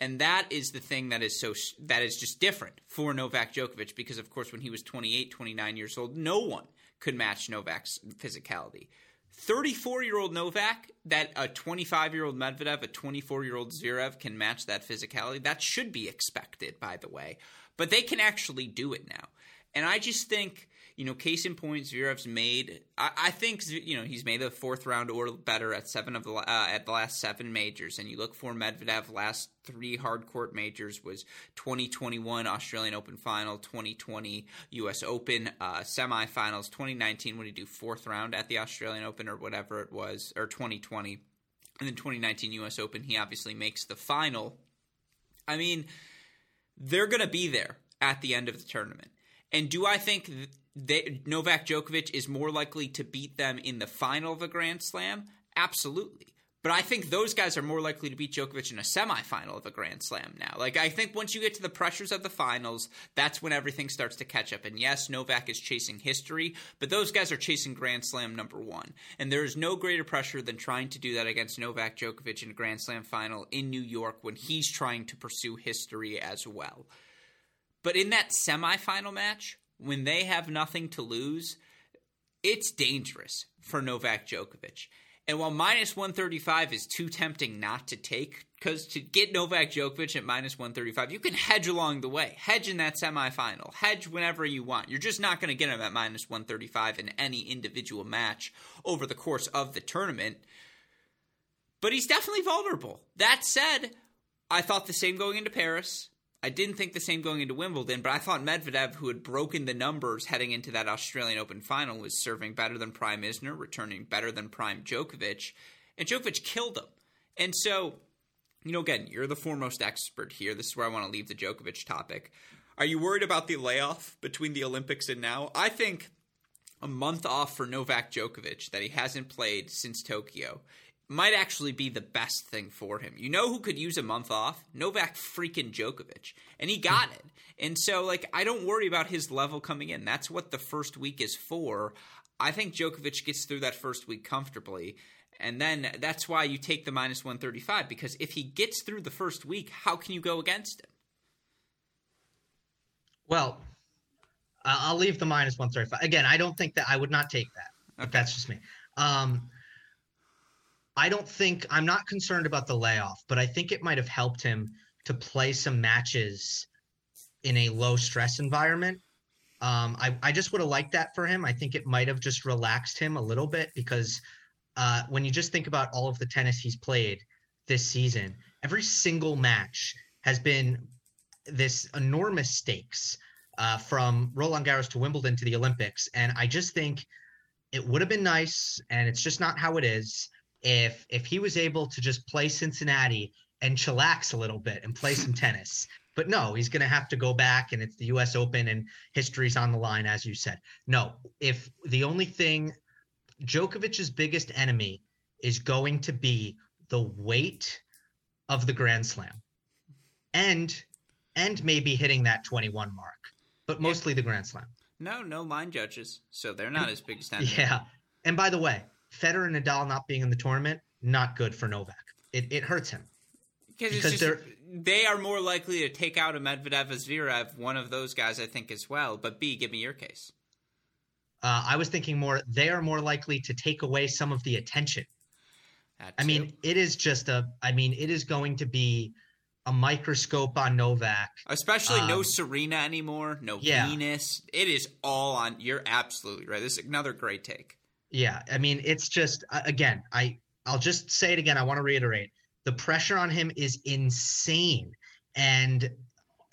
And that is the thing that is so that is just different for Novak Djokovic because of course when he was 28, 29 years old, no one could match Novak's physicality. 34 year old Novak, that a 25 year old Medvedev, a 24 year old Zverev can match that physicality. That should be expected, by the way. But they can actually do it now. And I just think you know, case in point, Zverev's made. I, I, think you know he's made the fourth round or better at seven of the uh, at the last seven majors. And you look for Medvedev last three hard court majors was 2021 Australian Open final, 2020 U.S. Open uh, semifinals, 2019 when he do fourth round at the Australian Open or whatever it was, or 2020, and then 2019 U.S. Open he obviously makes the final. I mean, they're going to be there at the end of the tournament. And do I think they, Novak Djokovic is more likely to beat them in the final of a Grand Slam? Absolutely. But I think those guys are more likely to beat Djokovic in a semifinal of a Grand Slam now. Like, I think once you get to the pressures of the finals, that's when everything starts to catch up. And yes, Novak is chasing history, but those guys are chasing Grand Slam number one. And there is no greater pressure than trying to do that against Novak Djokovic in a Grand Slam final in New York when he's trying to pursue history as well. But in that semifinal match, when they have nothing to lose, it's dangerous for Novak Djokovic. And while minus 135 is too tempting not to take, because to get Novak Djokovic at minus 135, you can hedge along the way. Hedge in that semifinal. Hedge whenever you want. You're just not going to get him at minus 135 in any individual match over the course of the tournament. But he's definitely vulnerable. That said, I thought the same going into Paris. I didn't think the same going into Wimbledon, but I thought Medvedev, who had broken the numbers heading into that Australian Open final, was serving better than Prime Isner, returning better than Prime Djokovic, and Djokovic killed him. And so, you know, again, you're the foremost expert here. This is where I want to leave the Djokovic topic. Are you worried about the layoff between the Olympics and now? I think a month off for Novak Djokovic that he hasn't played since Tokyo might actually be the best thing for him. You know who could use a month off? Novak freaking Djokovic. And he got it. And so, like, I don't worry about his level coming in. That's what the first week is for. I think Djokovic gets through that first week comfortably. And then that's why you take the minus 135, because if he gets through the first week, how can you go against him? Well, I'll leave the minus 135. Again, I don't think that I would not take that. but that's just me. Um, I don't think I'm not concerned about the layoff, but I think it might have helped him to play some matches in a low stress environment. Um, I, I just would have liked that for him. I think it might have just relaxed him a little bit because uh, when you just think about all of the tennis he's played this season, every single match has been this enormous stakes uh, from Roland Garros to Wimbledon to the Olympics. And I just think it would have been nice, and it's just not how it is, if if he was able to just play Cincinnati and chillax a little bit and play some tennis. But no, he's going to have to go back, and it's the U.S. Open, and history's on the line, as you said. No, if the only thing Djokovic's biggest enemy is going to be the weight of the Grand Slam, and and maybe hitting that 21 mark, but mostly the Grand Slam. No, no line judges, so they're not as big as that. Yeah, and by the way, Federer and Nadal not being in the tournament not good for Novak. It it hurts him because just, they're they are more likely to take out a Medvedev, a Zverev, one of those guys, I think, as well. But B, give me your case. Uh, I was thinking more. They are more likely to take away some of the attention. I mean, it is just a. I mean, it is going to be a microscope on Novak. Especially um, no Serena anymore, no yeah. Venus. It is all on. You're absolutely right. This is another great take. Yeah, I mean, it's just again. I I'll just say it again. I want to reiterate the pressure on him is insane, and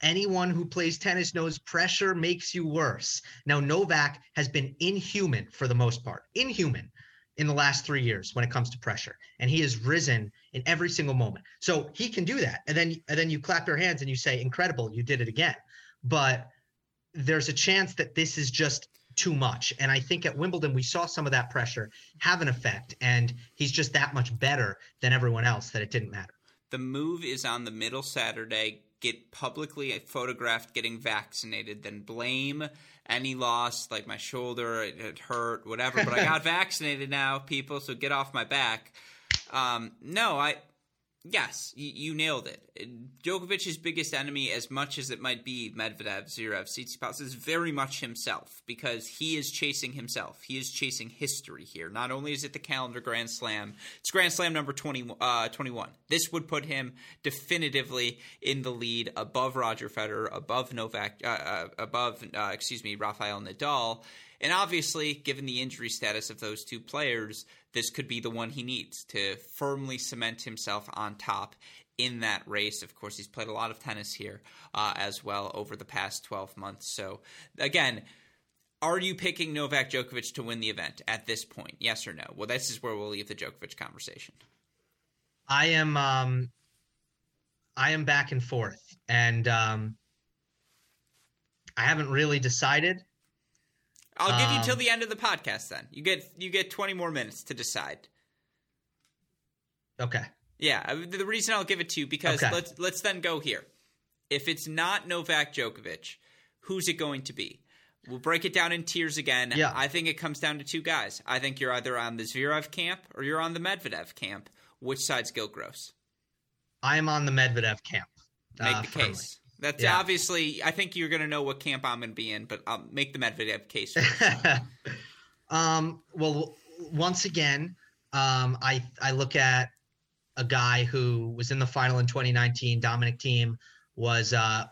anyone who plays tennis knows pressure makes you worse. Now Novak has been inhuman for the most part. Inhuman in the last three years when it comes to pressure, and he has risen in every single moment. So he can do that, and then and then you clap your hands and you say, "Incredible, you did it again." But there's a chance that this is just too much, and I think at Wimbledon we saw some of that pressure have an effect, and he's just that much better than everyone else that it didn't matter. The move is on the middle Saturday. Get publicly photographed getting vaccinated, then blame any loss, like my shoulder, it, it hurt, whatever. But I got vaccinated now, people, so get off my back. Um, no, I Yes, you, nailed it. Djokovic's biggest enemy, as much as it might be Medvedev, Zverev, Tsitsipas, is very much himself because he is chasing himself. He is chasing history here. Not only is it the calendar Grand Slam, it's Grand Slam number 20, uh, 21. This would put him definitively in the lead above Roger Federer, above Novak, uh, uh, above, uh, excuse me, Rafael Nadal. And obviously, given the injury status of those two players, this could be the one he needs to firmly cement himself on top in that race. Of course, he's played a lot of tennis here uh, as well over the past 12 months. So, again, are you picking Novak Djokovic to win the event at this point? Yes or no? Well, this is where we'll leave the Djokovic conversation. I am um I am back and forth and um I haven't really decided. I'll give you till um, the end of the podcast. Then you get you get twenty more minutes to decide. Okay. Yeah, the reason I'll give it to you because okay. let's let's then go here. If it's not Novak Djokovic, who's it going to be? We'll break it down in tiers again. Yeah. I think it comes down to two guys. I think you're either on the Zverev camp or you're on the Medvedev camp. Which side's Gil Gross? I'm on the Medvedev camp. Make uh, the firmly. case. That's yeah. obviously. I think you're going to know what camp I'm going to be in, but I'll make the Medvedev case. um, well, once again, um, I I look at a guy who was in the final in 2019. Dominic Thiem was uh,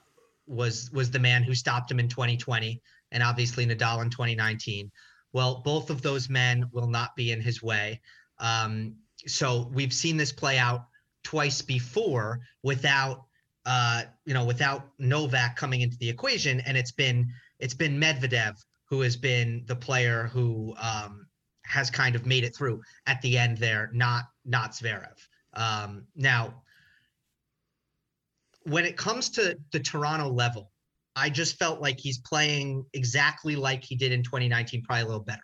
was was the man who stopped him in 2020, and obviously Nadal in 2019. Well, both of those men will not be in his way. Um, so we've seen this play out twice before without uh, you know, without Novak coming into the equation, and it's been it's been Medvedev who has been the player who um, has kind of made it through at the end there, not not Zverev. Um, now, when it comes to the Toronto level, I just felt like he's playing exactly like he did in 2019, probably a little better.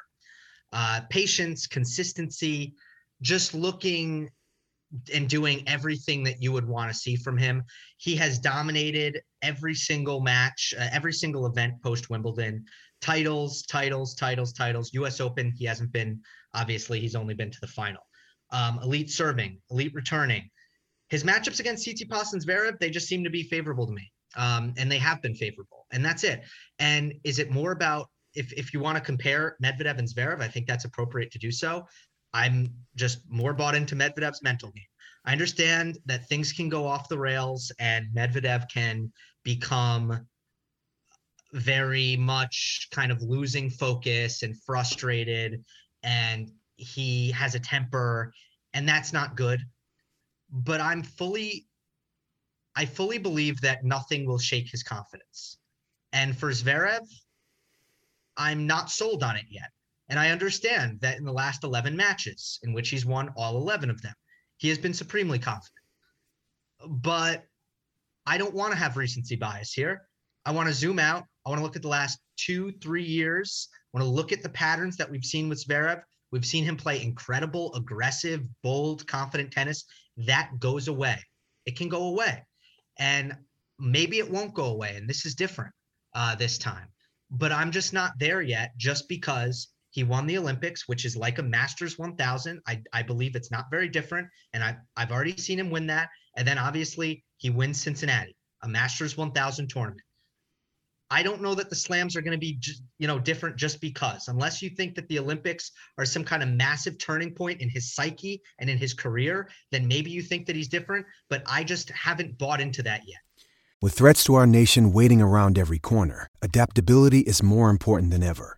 Uh, patience, consistency, just looking and doing everything that you would want to see from him. He has dominated every single match, uh, every single event post Wimbledon. Titles, titles, titles, titles. U.S. Open, he hasn't been. Obviously, he's only been to the final. Um, elite serving, elite returning. His matchups against Tsitsipas and Zverev, they just seem to be favorable to me, um, and they have been favorable, and that's it. And is it more about if if you want to compare Medvedev and Zverev, I think that's appropriate to do so. I'm just more bought into Medvedev's mental game. I understand that things can go off the rails and Medvedev can become very much kind of losing focus and frustrated and he has a temper and that's not good. But i'm fully i fully believe that nothing will shake his confidence. And for zverev i'm not sold on it yet and i understand that in the last 11 matches in which he's won all 11 of them he has been supremely confident but i don't want to have recency bias here i want to zoom out I want to look at the last two, three years. I want to look at the patterns that we've seen with Zverev. We've seen him play incredible, aggressive, bold, confident tennis. That goes away. It can go away. And maybe it won't go away. And this is different uh, this time. But I'm just not there yet just because he won the Olympics, which is like a Masters 1000. I, I believe it's not very different. And I, I've already seen him win that. And then obviously he wins Cincinnati, a Masters 1000 tournament. I don't know that the slams are going to be, you know, different just because, unless you think that the Olympics are some kind of massive turning point in his psyche and in his career, then maybe you think that he's different. But I just haven't bought into that yet. With threats to our nation waiting around every corner, adaptability is more important than ever.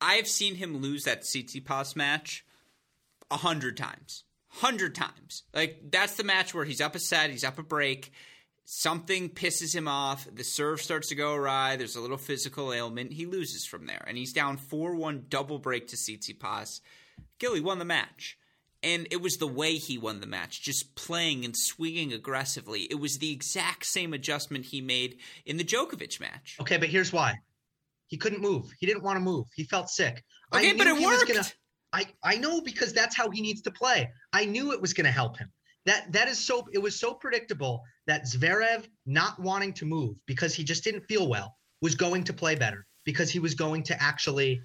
I've seen him lose that Tsitsipas match a hundred times. Hundred times. Like, that's the match where he's up a set, he's up a break something pisses him off. The serve starts to go awry. There's a little physical ailment. He loses from there, and he's down four one double break to Tsitsipas. Gilly won the match. And it was the way he won the match, just playing and swinging aggressively. It was the exact same adjustment he made in the Djokovic match. Okay, but here's why. He couldn't move. He didn't want to move. He felt sick. Okay, but it worked. Gonna, I, I know because that's how he needs to play. I knew it was going to help him that that is so it was so predictable that Zverev not wanting to move because he just didn't feel well was going to play better because he was going to actually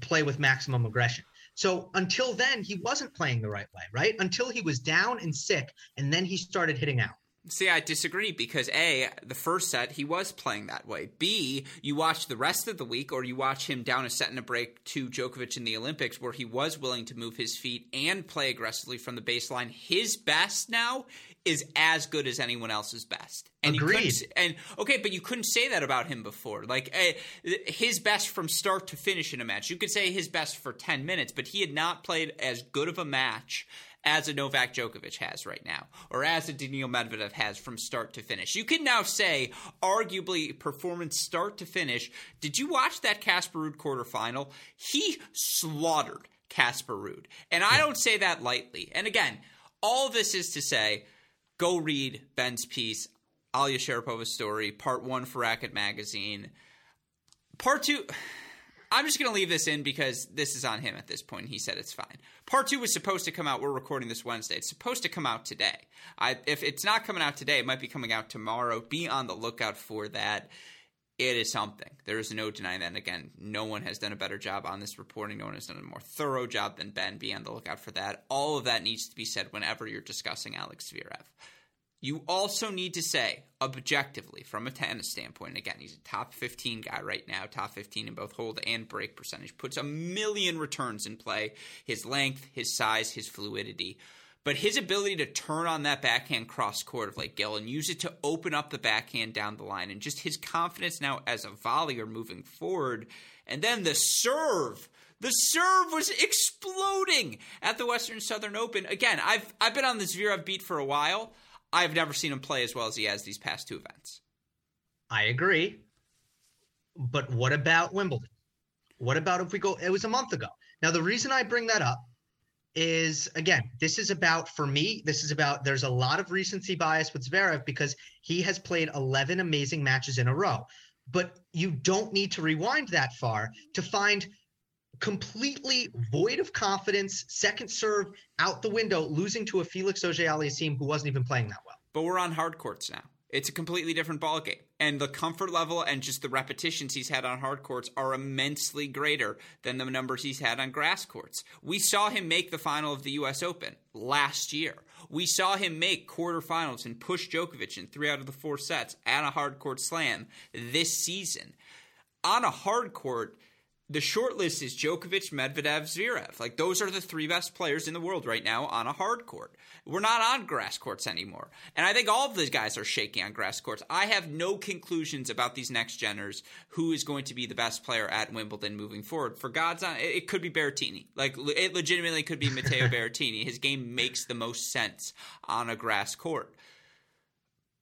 play with maximum aggression. So until then he wasn't playing the right way, right? Until he was down and sick and then he started hitting out. See, I disagree because A, the first set, he was playing that way. B, you watch the rest of the week or you watch him down a set and a break to Djokovic in the Olympics where he was willing to move his feet and play aggressively from the baseline. His best now is as good as anyone else's best. And Agreed. and okay, but you couldn't say that about him before. Like uh, his best from start to finish in a match. You could say his best for 10 minutes, but he had not played as good of a match as a Novak Djokovic has right now, or as a Daniil Medvedev has from start to finish. You can now say, arguably, performance start to finish. Did you watch that Casper Ruud quarterfinal? He slaughtered Casper Ruud. And I don't say that lightly. And again, all this is to say, go read Ben's piece, Olya Sharypova's story, part one for Racquet Magazine. Part two. I'm just going to leave this in because this is on him at this point. He said it's fine. Part two was supposed to come out. We're recording this Wednesday. It's supposed to come out today. I, if it's not coming out today, it might be coming out tomorrow. Be on the lookout for that. It is something. There is no denying that. And again, no one has done a better job on this reporting. No one has done a more thorough job than Ben. Be on the lookout for that. All of that needs to be said whenever you're discussing Alex Zverev. You also need to say, objectively, from a tennis standpoint, again, he's a top 15 guy right now, top 15 in both hold and break percentage, puts a million returns in play his length, his size, his fluidity. But his ability to turn on that backhand cross court of like Gill and use it to open up the backhand down the line, and just his confidence now as a volleyer moving forward, and then the serve. The serve was exploding at the Western Southern Open. Again, I've I've been on the Zverev beat for a while. I've never seen him play as well as he has these past two events. I agree. But what about Wimbledon? What about if we go? It was a month ago. Now, the reason I bring that up is again, this is about, for me, this is about there's a lot of recency bias with Zverev because he has played 11 amazing matches in a row. But you don't need to rewind that far to find completely void of confidence, second serve out the window, losing to a Felix Auger-Aliassime who wasn't even playing that well. But we're on hard courts now. It's a completely different ballgame. And the comfort level and just the repetitions he's had on hard courts are immensely greater than the numbers he's had on grass courts. We saw him make the final of the US Open last year. We saw him make quarterfinals and push Djokovic in three out of the four sets at a hard court slam this season. On a hard court, the short list is Djokovic, Medvedev, Zverev. Like those are the three best players in the world right now on a hard court. We're not on grass courts anymore. And I think all of these guys are shaky on grass courts. I have no conclusions about these next geners who is going to be the best player at Wimbledon moving forward. For God's on it could be Berrettini. Like it legitimately could be Matteo Berrettini. His game makes the most sense on a grass court.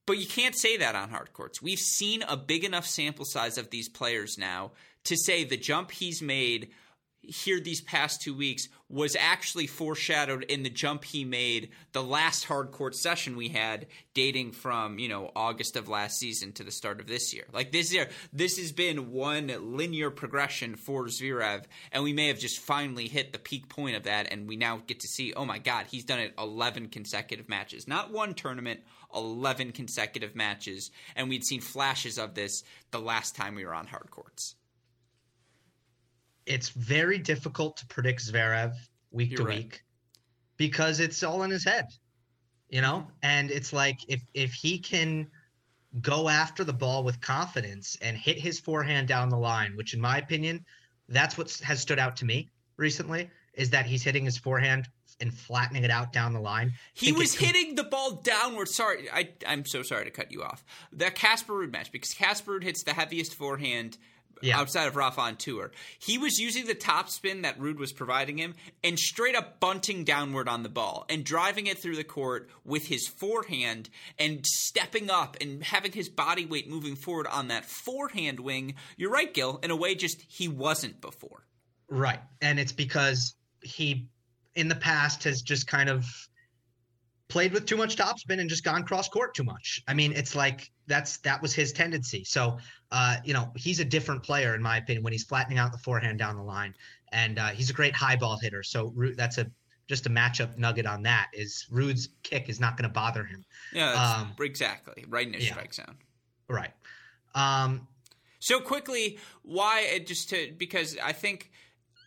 But you can't say that on hard courts. We've seen a big enough sample size of these players now to say the jump he's made here these past two weeks was actually foreshadowed in the jump he made the last hard court session we had dating from you know august of last season to the start of this year. Like this year this has been one linear progression for zverev and we may have just finally hit the peak point of that and we now get to see oh my god he's done it 11 consecutive matches. Not one tournament 11 consecutive matches and we'd seen flashes of this the last time we were on hard courts it's very difficult to predict Zverev week You're to right. week because it's all in his head, you know. And it's like if if he can go after the ball with confidence and hit his forehand down the line, which in my opinion, that's what has stood out to me recently is that he's hitting his forehand and flattening it out down the line. He was hitting the ball downward. Sorry, I, I'm so sorry to cut you off. That Casper Ruud match because Casper Ruud hits the heaviest forehand yeah. outside of Rafa on tour. He was using the top spin that Ruud was providing him and straight up bunting downward on the ball and driving it through the court with his forehand and stepping up and having his body weight moving forward on that forehand wing. You're right, Gil, in a way just he wasn't before. Right. And it's because he in the past has just kind of played with too much topspin and just gone cross court too much. I mean, it's like that's that was his tendency. So, uh, you know, he's a different player in my opinion when he's flattening out the forehand down the line, and uh, he's a great high ball hitter. So that's a just a matchup nugget on that is Ruud's kick is not going to bother him. Yeah, um, exactly right in his yeah, strike zone. Right. Um, so quickly, why just to because I think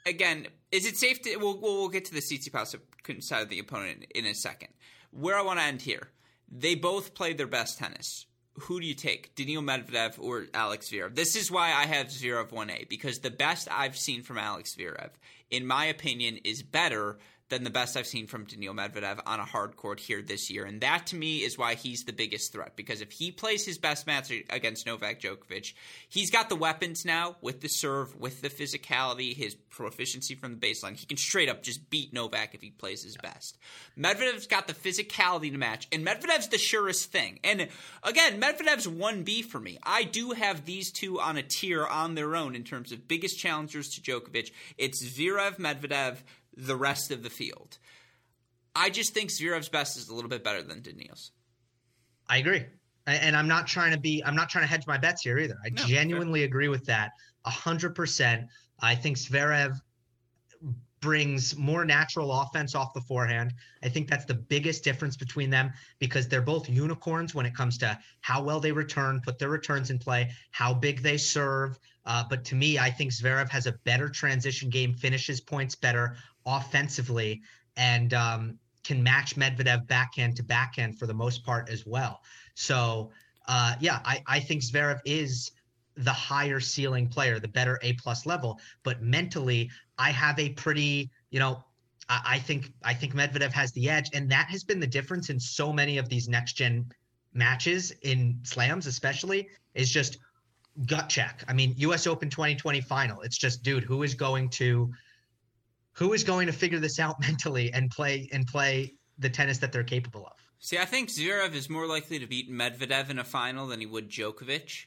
again, is it safe to? We'll we'll, get to the Tsitsipas side of the opponent in a second where I want to end here. They both played their best tennis. Who do you take, Daniil Medvedev or Alex Zverev? This is why I have Zverev 1A because the best I've seen from Alex Zverev, in my opinion, is better than the best I've seen from Daniil Medvedev on a hard court here this year. And that to me is why he's the biggest threat. Because if he plays his best match against Novak Djokovic, he's got the weapons now with the serve, with the physicality, his proficiency from the baseline. He can straight up just beat Novak if he plays his best. Medvedev's got the physicality to match, and Medvedev's the surest thing. And again, Medvedev's 1B for me. I do have these two on a tier on their own in terms of biggest challengers to Djokovic. It's Zverev, Medvedev, the rest of the field. I just think Zverev's best is a little bit better than Daniil's. I agree. And I'm not trying to be, I'm not trying to hedge my bets here either. I no, genuinely fair. agree with that 100%. I think Zverev brings more natural offense off the forehand. I think that's the biggest difference between them because they're both unicorns when it comes to how well they return, put their returns in play, how big they serve. Uh, but to me, I think Zverev has a better transition game, finishes points better, offensively and um, can match Medvedev backhand to backhand for the most part as well. So uh, yeah, I, I think Zverev is the higher ceiling player, the better A plus level. But mentally, I have a pretty, you know, I, I think I think Medvedev has the edge, and that has been the difference in so many of these next gen matches in slams, especially, is just gut check. I mean, U.S. Open 2020 final. It's just, dude, who is going to who is going to figure this out mentally and play and play the tennis that they're capable of? See, I think Zverev is more likely to beat Medvedev in a final than he would Djokovic.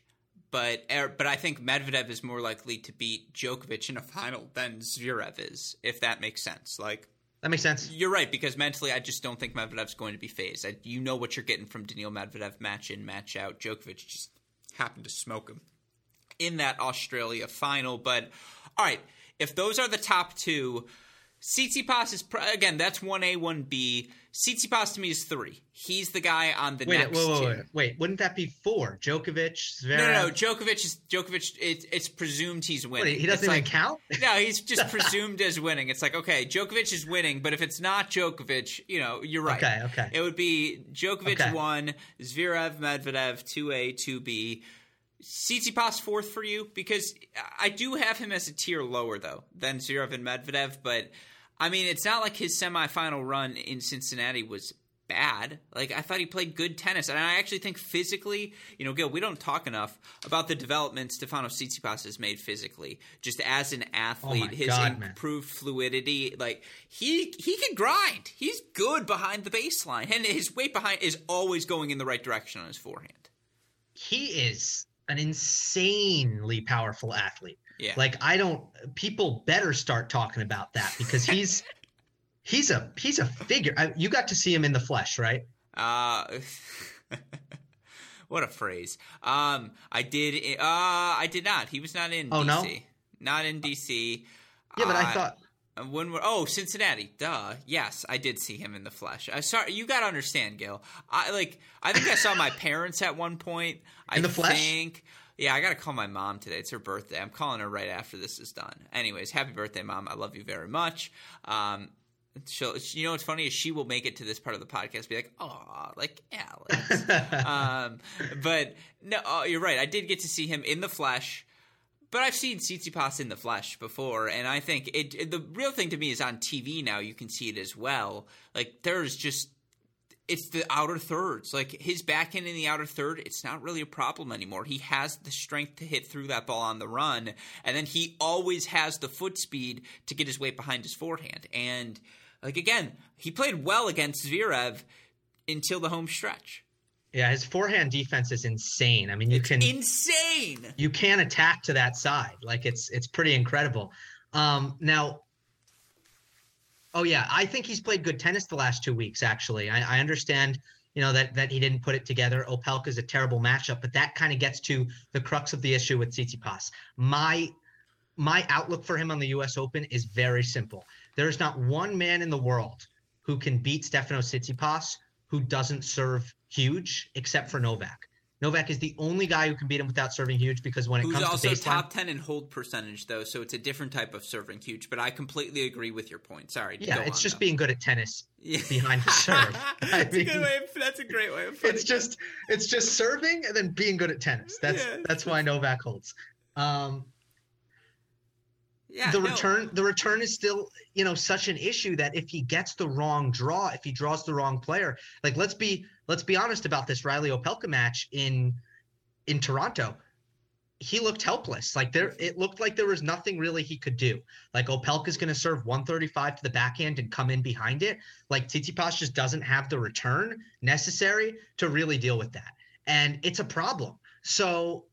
But er, but I think Medvedev is more likely to beat Djokovic in a final than Zverev is, if that makes sense. Like that makes sense. You're right because mentally, I just don't think Medvedev's going to be fazed. I, you know what you're getting from Daniil Medvedev, match in, match out. Djokovic just happened to smoke him in that Australia final. But all right, if those are the top two, Tsitsipas is again that's one A one B. Tsitsipas to me is three. He's the guy on the wait, next. Wait, wait, wait, wait. Wouldn't that be four? Djokovic, Zverev. No, no, no. Djokovic is Djokovic. It, it's presumed he's winning. Wait, he doesn't it's even like, count. no, he's just presumed as winning. It's like okay, Djokovic is winning, but if it's not Djokovic, you know, you're right. Okay, okay. It would be Djokovic Okay. one, Zverev, Medvedev two A, two B. Tsitsipas fourth for you because I do have him as a tier lower though than Zverev and Medvedev, but I mean it's not like his semifinal run in Cincinnati was bad. Like I thought he played good tennis, and I actually think physically, you know, Gil, we don't talk enough about the development Stefano Tsitsipas has made physically, just as an athlete, Oh his God, man. improved fluidity. Like he he can grind. He's good behind the baseline, and his weight behind is always going in the right direction on his forehand. He is an insanely powerful athlete. Yeah. Like I don't. People better start talking about that because he's he's a he's a figure. I, you got to see him in the flesh, right? Uh, what a phrase. Um, I did. Uh, I did not. He was not in Oh, DC. no? Not in DC. Yeah, but I Uh, thought uh, When we're, oh Cincinnati, duh. Yes, I did see him in the flesh. I sorry, you got to understand, Gil. I like. I think I saw my parents at one point. I In the flesh? Think, yeah, I got to call my mom today. It's her birthday. I'm calling her right after this is done. Anyways, happy birthday, mom. I love you very much. Um, she'll, you know what's funny is she will make it to this part of the podcast, be like, "Oh, like Alex." um, but no, oh, you're right. I did get to see him in the flesh. But I've seen Tsitsipas in the flesh before, and I think it, it- The real thing to me is on TV now. You can see it as well. Like there's just, it's the outer thirds. Like his backhand in the outer third, it's not really a problem anymore. He has the strength to hit through that ball on the run, and then he always has the foot speed to get his weight behind his forehand. And like again, he played well against Zverev until the home stretch. yeah, his forehand defense is insane. I mean, you can Insane. you can attack to that side. Like it's it's pretty incredible. Um, now, oh yeah, I think he's played good tennis the last two weeks. Actually, I, I understand. You know that that he didn't put it together. Opelka is a terrible matchup, but that kind of gets to the crux of the issue with Tsitsipas. My my outlook for him on the U.S. Open is very simple. There is not one man in the world who can beat Stefano Tsitsipas who doesn't serve huge, except for Novak. Novak is the only guy who can beat him without serving huge because when it Who's comes also to baseline, top 10 in hold percentage, though, so it's a different type of serving huge. But I completely agree with your point. Sorry. yeah, it's on, just though. being good at tennis Yeah. behind the serve. That's, a good way of, that's a great way of putting it's just it's just serving and then being good at tennis. That's Yeah. that's why Novak holds. Um. Yeah, the no. return the return is still you know such an issue that if he gets the wrong draw if he draws the wrong player like let's be let's be honest about this Riley Opelka match in in Toronto. He looked helpless. Like there it looked like there was nothing really he could do. Like Opelka's going to serve 135 to the backhand and come in behind it. Like Tsitsipas just doesn't have the return necessary to really deal with that. And it's a problem. So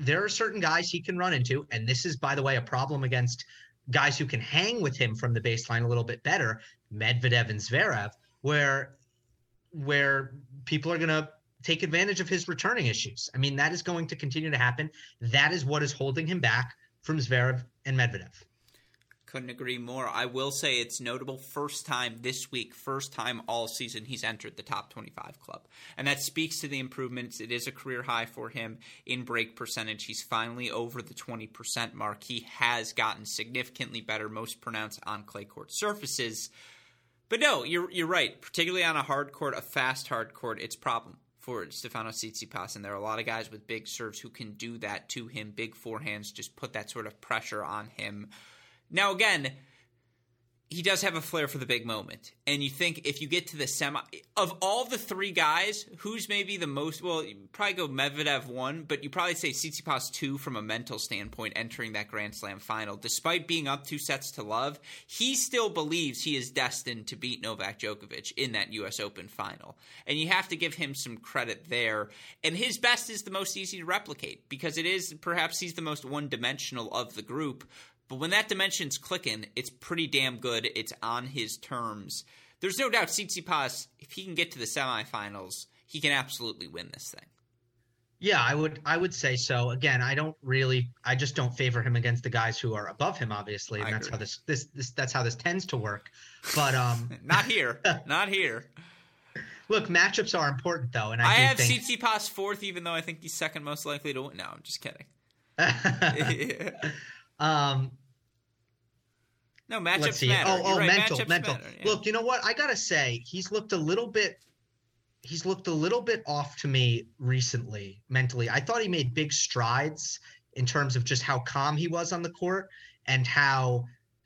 there are certain guys he can run into, and this is, by the way, a problem against guys who can hang with him from the baseline a little bit better, Medvedev and Zverev, where where people are going to take advantage of his returning issues. I mean, that is going to continue to happen. That is what is holding him back from Zverev and Medvedev. Couldn't agree more. I will say it's notable first time this week, first time all season he's entered the top 25 club. And that speaks to the improvements. It is a career high for him in break percentage. He's finally over the 20% mark. He has gotten significantly better, most pronounced on clay court surfaces. But no, you're you're right. Particularly on a hard court, a fast hard court, it's problem for Stefano Tsitsipas, and there are a lot of guys with big serves who can do that to him. Big forehands just put that sort of pressure on him. Now, again, he does have a flair for the big moment. And you think if you get to the semi, of all the three guys, who's maybe the most, well, you probably go Medvedev one, but you probably say Tsitsipas two from a mental standpoint entering that Grand Slam final. Despite being up two sets to love, he still believes he is destined to beat Novak Djokovic in that U.S. Open final. And you have to give him some credit there. And his best is the most easy to replicate because it is perhaps he's the most one dimensional of the group. But when that dimension's clicking, it's pretty damn good. It's on his terms. There's no doubt Tsitsipas, if he can get to the semifinals, he can absolutely win this thing. Yeah, I would I would say so. Again, I don't really I just don't favor him against the guys who are above him, obviously. And I that's agree. how this, this this that's how this tends to work. But um Not here. Not here. look, matchups are important though, and I, I, have think Tsitsipas fourth, even though I think he's second most likely to win. No, I'm just kidding. um no, matchups let's see. matter. Oh, oh, right, mental, matchups mental. yeah. Look, you know what? I gotta say, he's looked a little bit. He's looked a little bit off to me recently mentally. I thought he made big strides in terms of just how calm he was on the court and how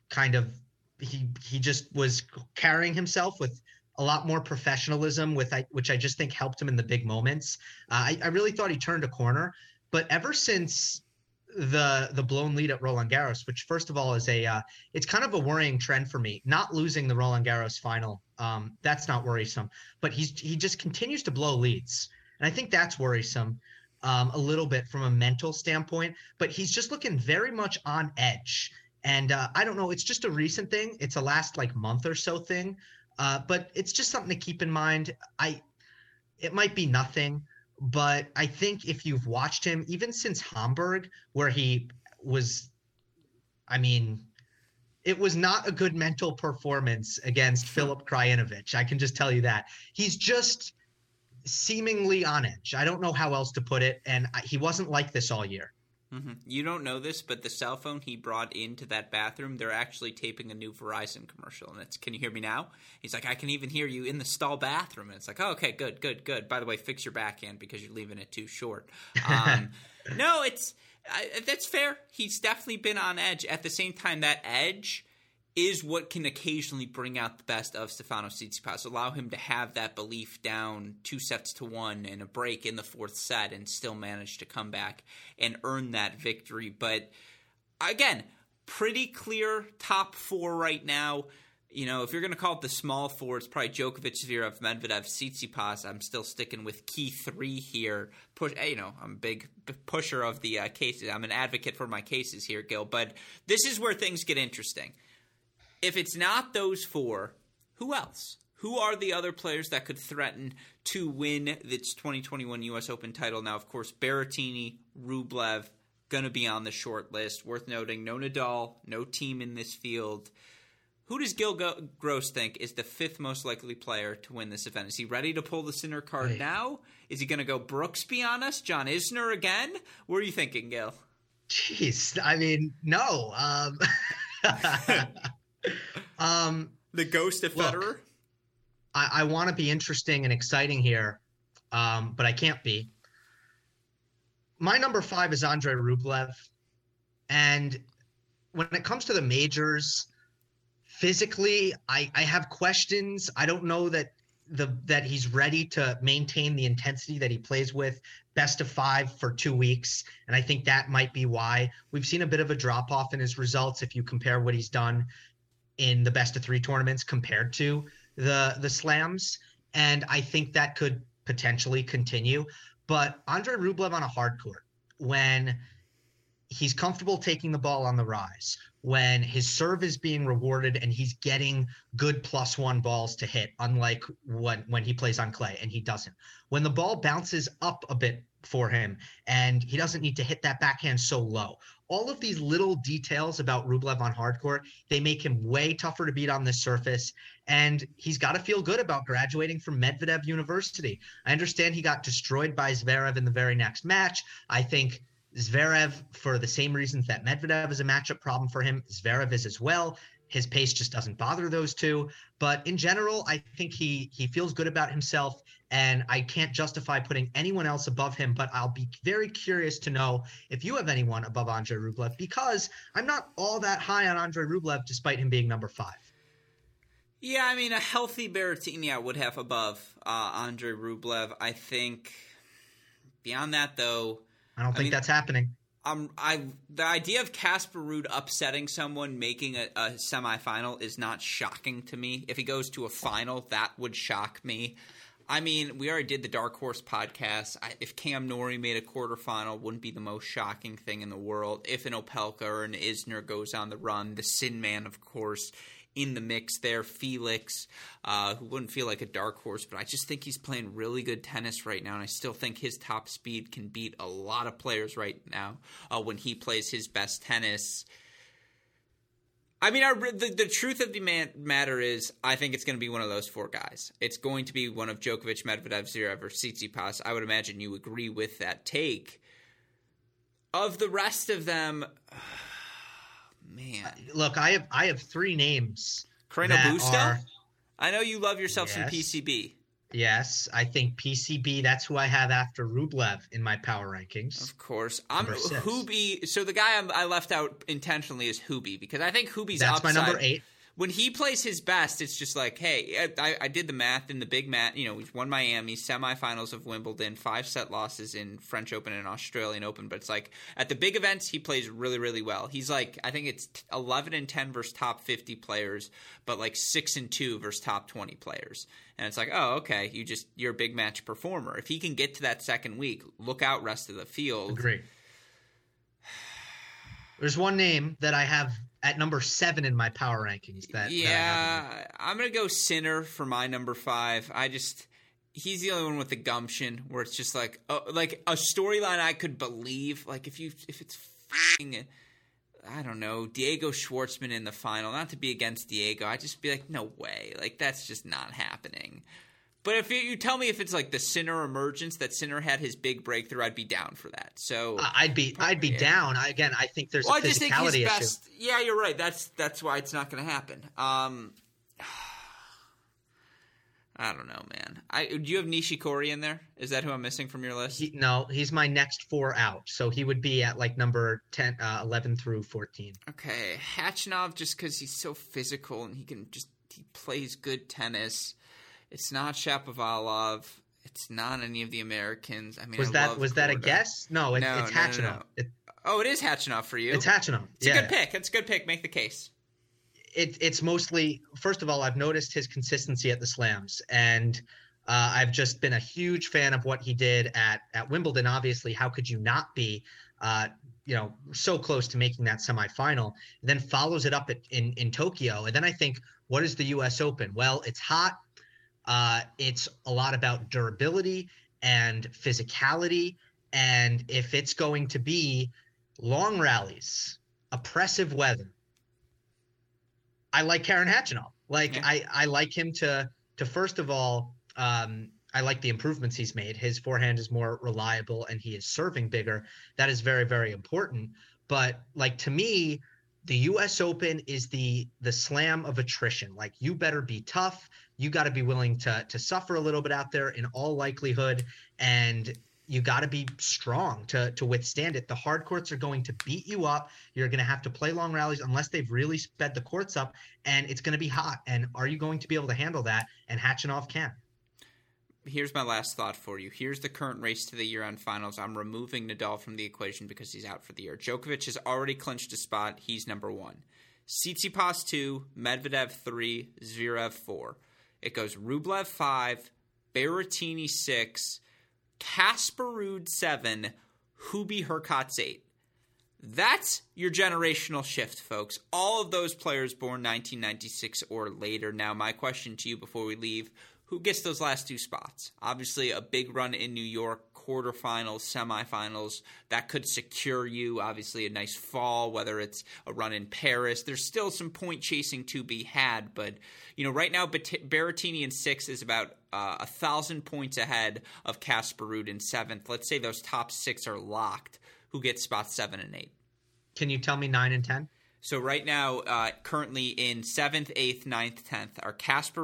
kind of he he just was carrying himself with a lot more professionalism with I, which I just think helped him in the big moments. Uh, I, I really thought he turned a corner, but ever since the the blown lead at Roland Garros, which first of all is a uh, it's kind of a worrying trend for me. Not losing the Roland Garros final, um, that's not worrisome, but he's he just continues to blow leads, and I think that's worrisome um, a little bit from a mental standpoint. But he's just looking very much on edge, and uh, I don't know. It's just a recent thing. It's a last like month or so thing, uh, but it's just something to keep in mind. I it might be nothing, but I think if you've watched him, even since Hamburg, where he was, I mean, it was not a good mental performance against Filip Krajinovic. I can just tell you that. He's just seemingly on edge. I don't know how else to put it. And I- he wasn't like this all year. Hmm You don't know this, but the cell phone he brought into that bathroom, they're actually taping a new Verizon commercial. And it's, can you hear me now? He's like, I can even hear you in the stall bathroom. And it's like, oh, okay, good, good, good. By the way, fix your backhand because you're leaving it too short. Um, no, it's I, that's fair. He's definitely been on edge. At the same time, that edge is what can occasionally bring out the best of Stefano Tsitsipas. Allow him to have that belief down two sets to one and a break in the fourth set and still manage to come back and earn that victory. But again, pretty clear top four right now. You know, if you're going to call it the small four, it's probably Djokovic, Zverev, Medvedev, Tsitsipas. I'm still sticking with key three here. Push, eh, you know, I'm a big pusher of the uh, cases. I'm an advocate for my cases here, Gil. But this is where things get interesting if it's not those four, who else? Who are the other players that could threaten to win this 2021 U.S. Open title? Now, of course, Berrettini, Rublev, going to be on the short list. Worth noting, no Nadal, no Thiem in this field. Who does Gil Gross think is the fifth most likely player to win this event? Is he ready to pull the Sinner card Right. now? Is he going to go Brooksby on us? John Isner again? What are you thinking, Gil? Jeez. I mean, no. Um, um, The ghost of Look. Federer? I, I want to be interesting and exciting here, um, but I can't be. My number five is Andre Rublev. And when it comes to the majors, physically, I, I have questions. I don't know that the that he's ready to maintain the intensity that he plays with best of five for two weeks. And I think that might be why we've seen a bit of a drop off in his results if you compare what he's done in the best of three tournaments compared to the the slams. And i think that could potentially continue. But andre rublev on a hard court when he's comfortable taking the ball on the rise when his serve is being rewarded and he's getting good plus one balls to hit unlike when when he plays on clay and he doesn't. When the ball bounces up a bit for him and he doesn't need to hit that backhand so low all of these little details about Rublev on hardcourt, they make him way tougher to beat on this surface. And he's got to feel good about graduating from Medvedev University. I understand he got destroyed by Zverev in the very next match. I think Zverev, for the same reasons that Medvedev is a matchup problem for him, Zverev is as well. His pace just doesn't bother those two. But in general, I think he he feels good about himself, and I can't justify putting anyone else above him. But I'll be very curious to know if you have anyone above Andre Rublev, because I'm not all that high on Andre Rublev, despite him being number five. Yeah, I mean, a healthy Berrettini I would have above uh, Andre Rublev. I think beyond that, though, I don't think mean- that's happening. um, I the idea of Casper Ruud upsetting someone, making a, a semifinal, is not shocking to me. If he goes to a final, that would shock me. I mean, we already did the Dark Horse podcast. I, if Cam Norrie made a quarterfinal, wouldn't be the most shocking thing in the world. If an Opelka or an Isner goes on the run, the Sin Man, of course, in the mix there. Felix, uh, who wouldn't feel like a dark horse, but I just think he's playing really good tennis right now, and I still think his top speed can beat a lot of players right now uh, when he plays his best tennis. I mean, our, the, the truth of the man, matter is, I think it's going to be one of those four guys. It's going to be one of Djokovic, Medvedev, Zverev, or Tsitsipas. I would imagine you agree with that take. Of the rest of them, man. Look, I have I have three names. Carreno Busta. I know you love yourself yes, some PCB. Yes, I think PCB. That's who I have after Rublev in my power rankings. Of course, I'm Hubi. So the guy I'm, i left out intentionally is Hubi because I think Hubi's that's upside, my number eight when he plays his best, it's just like, hey, I, I did the math in the big mat. You know, we've won Miami, semifinals of Wimbledon, five set losses in French Open and Australian Open. But it's like at the big events, he plays really, really well. He's like, I think it's 11 and 10 versus top 50 players, but like six and two versus top 20 players. And it's like, oh, okay, you just you're a big match performer. If he can get to that second week, look out rest of the field. Agree. There's one name that I have at number seven in my power rankings. That yeah, that I'm gonna go Sinner for my number five. I just he's the only one with the gumption where it's just like uh, like a storyline I could believe. Like if you if it's I don't know Diego Schwartzman in the final. Not to be against Diego, I just be like, no way. Like that's just not happening. But if you, you, tell me if it's like the Sinner emergence that Sinner had his big breakthrough, I'd be down for that. So uh, I'd be I'd be yeah. down. I, again, I think there's well, a physicality I just think his issue. best. Yeah, you're right. That's that's why it's not going to happen. Um, I don't know, man. I do you have Nishikori in there? Is that who I'm missing from your list? He, no, he's my next four out. So he would be at like number 10, uh, 11 through 14. Okay, Khachanov just because he's so physical and he can just he plays good tennis. It's not Shapovalov. It's not any of the Americans. I mean, was I that was that a guess? No, it, no it's. No, no, it, oh, it is Khachanov for you. It's Khachanov. It's yeah. a good pick. It's a good pick. Make the case. It, it's mostly first of all, I've noticed his consistency at the slams, and uh, I've just been a huge fan of what he did at at Wimbledon. Obviously, how could you not be? Uh, you know, so close to making that semifinal, and then follows it up at, in in Tokyo, and then I think, what is the U.S. Open? Well, it's hot uh, it's a lot about durability and physicality. And if it's going to be long rallies, oppressive weather, I like Karen Khachanov. Like yeah. I, I like him to to first of all, um, I like the improvements he's made. His forehand is more reliable and he is serving bigger. That is very, very important. But like to me, the US Open is the the slam of attrition. Like you better be tough you got to be willing to to suffer a little bit out there in all likelihood and you got to be strong to to withstand it. The hard courts are going to beat you up. You're going to have to play long rallies unless they've really sped the courts up, and it's going to be hot. And are you going to be able to handle that? And Khachanov can. Here's my last thought for you. Here's the current race to the year-end finals. I'm removing Nadal from the equation because he's out for the year. Djokovic has already clinched a spot. He's number one. Tsitsipas two, Medvedev three, Zverev four. It goes Rublev 5, Berrettini 6, Casper Ruud 7, Hubi Hurkacz 8. That's your generational shift, folks. All of those players born 1996 or later. Now, my question to you before we leave who gets those last two spots? Obviously, a big run in New York quarterfinals, semifinals. That could secure you, obviously, a nice fall, whether it's a run in Paris. There's still some point chasing to be had, but, you know, right now, Berrettini in six is about uh, a thousand points ahead of Casper Ruud in seventh. Let's say those top six are locked. Who gets spots seven and eight? Can you tell me nine and ten? So right now, uh, currently in seventh, eighth, ninth, tenth are Casper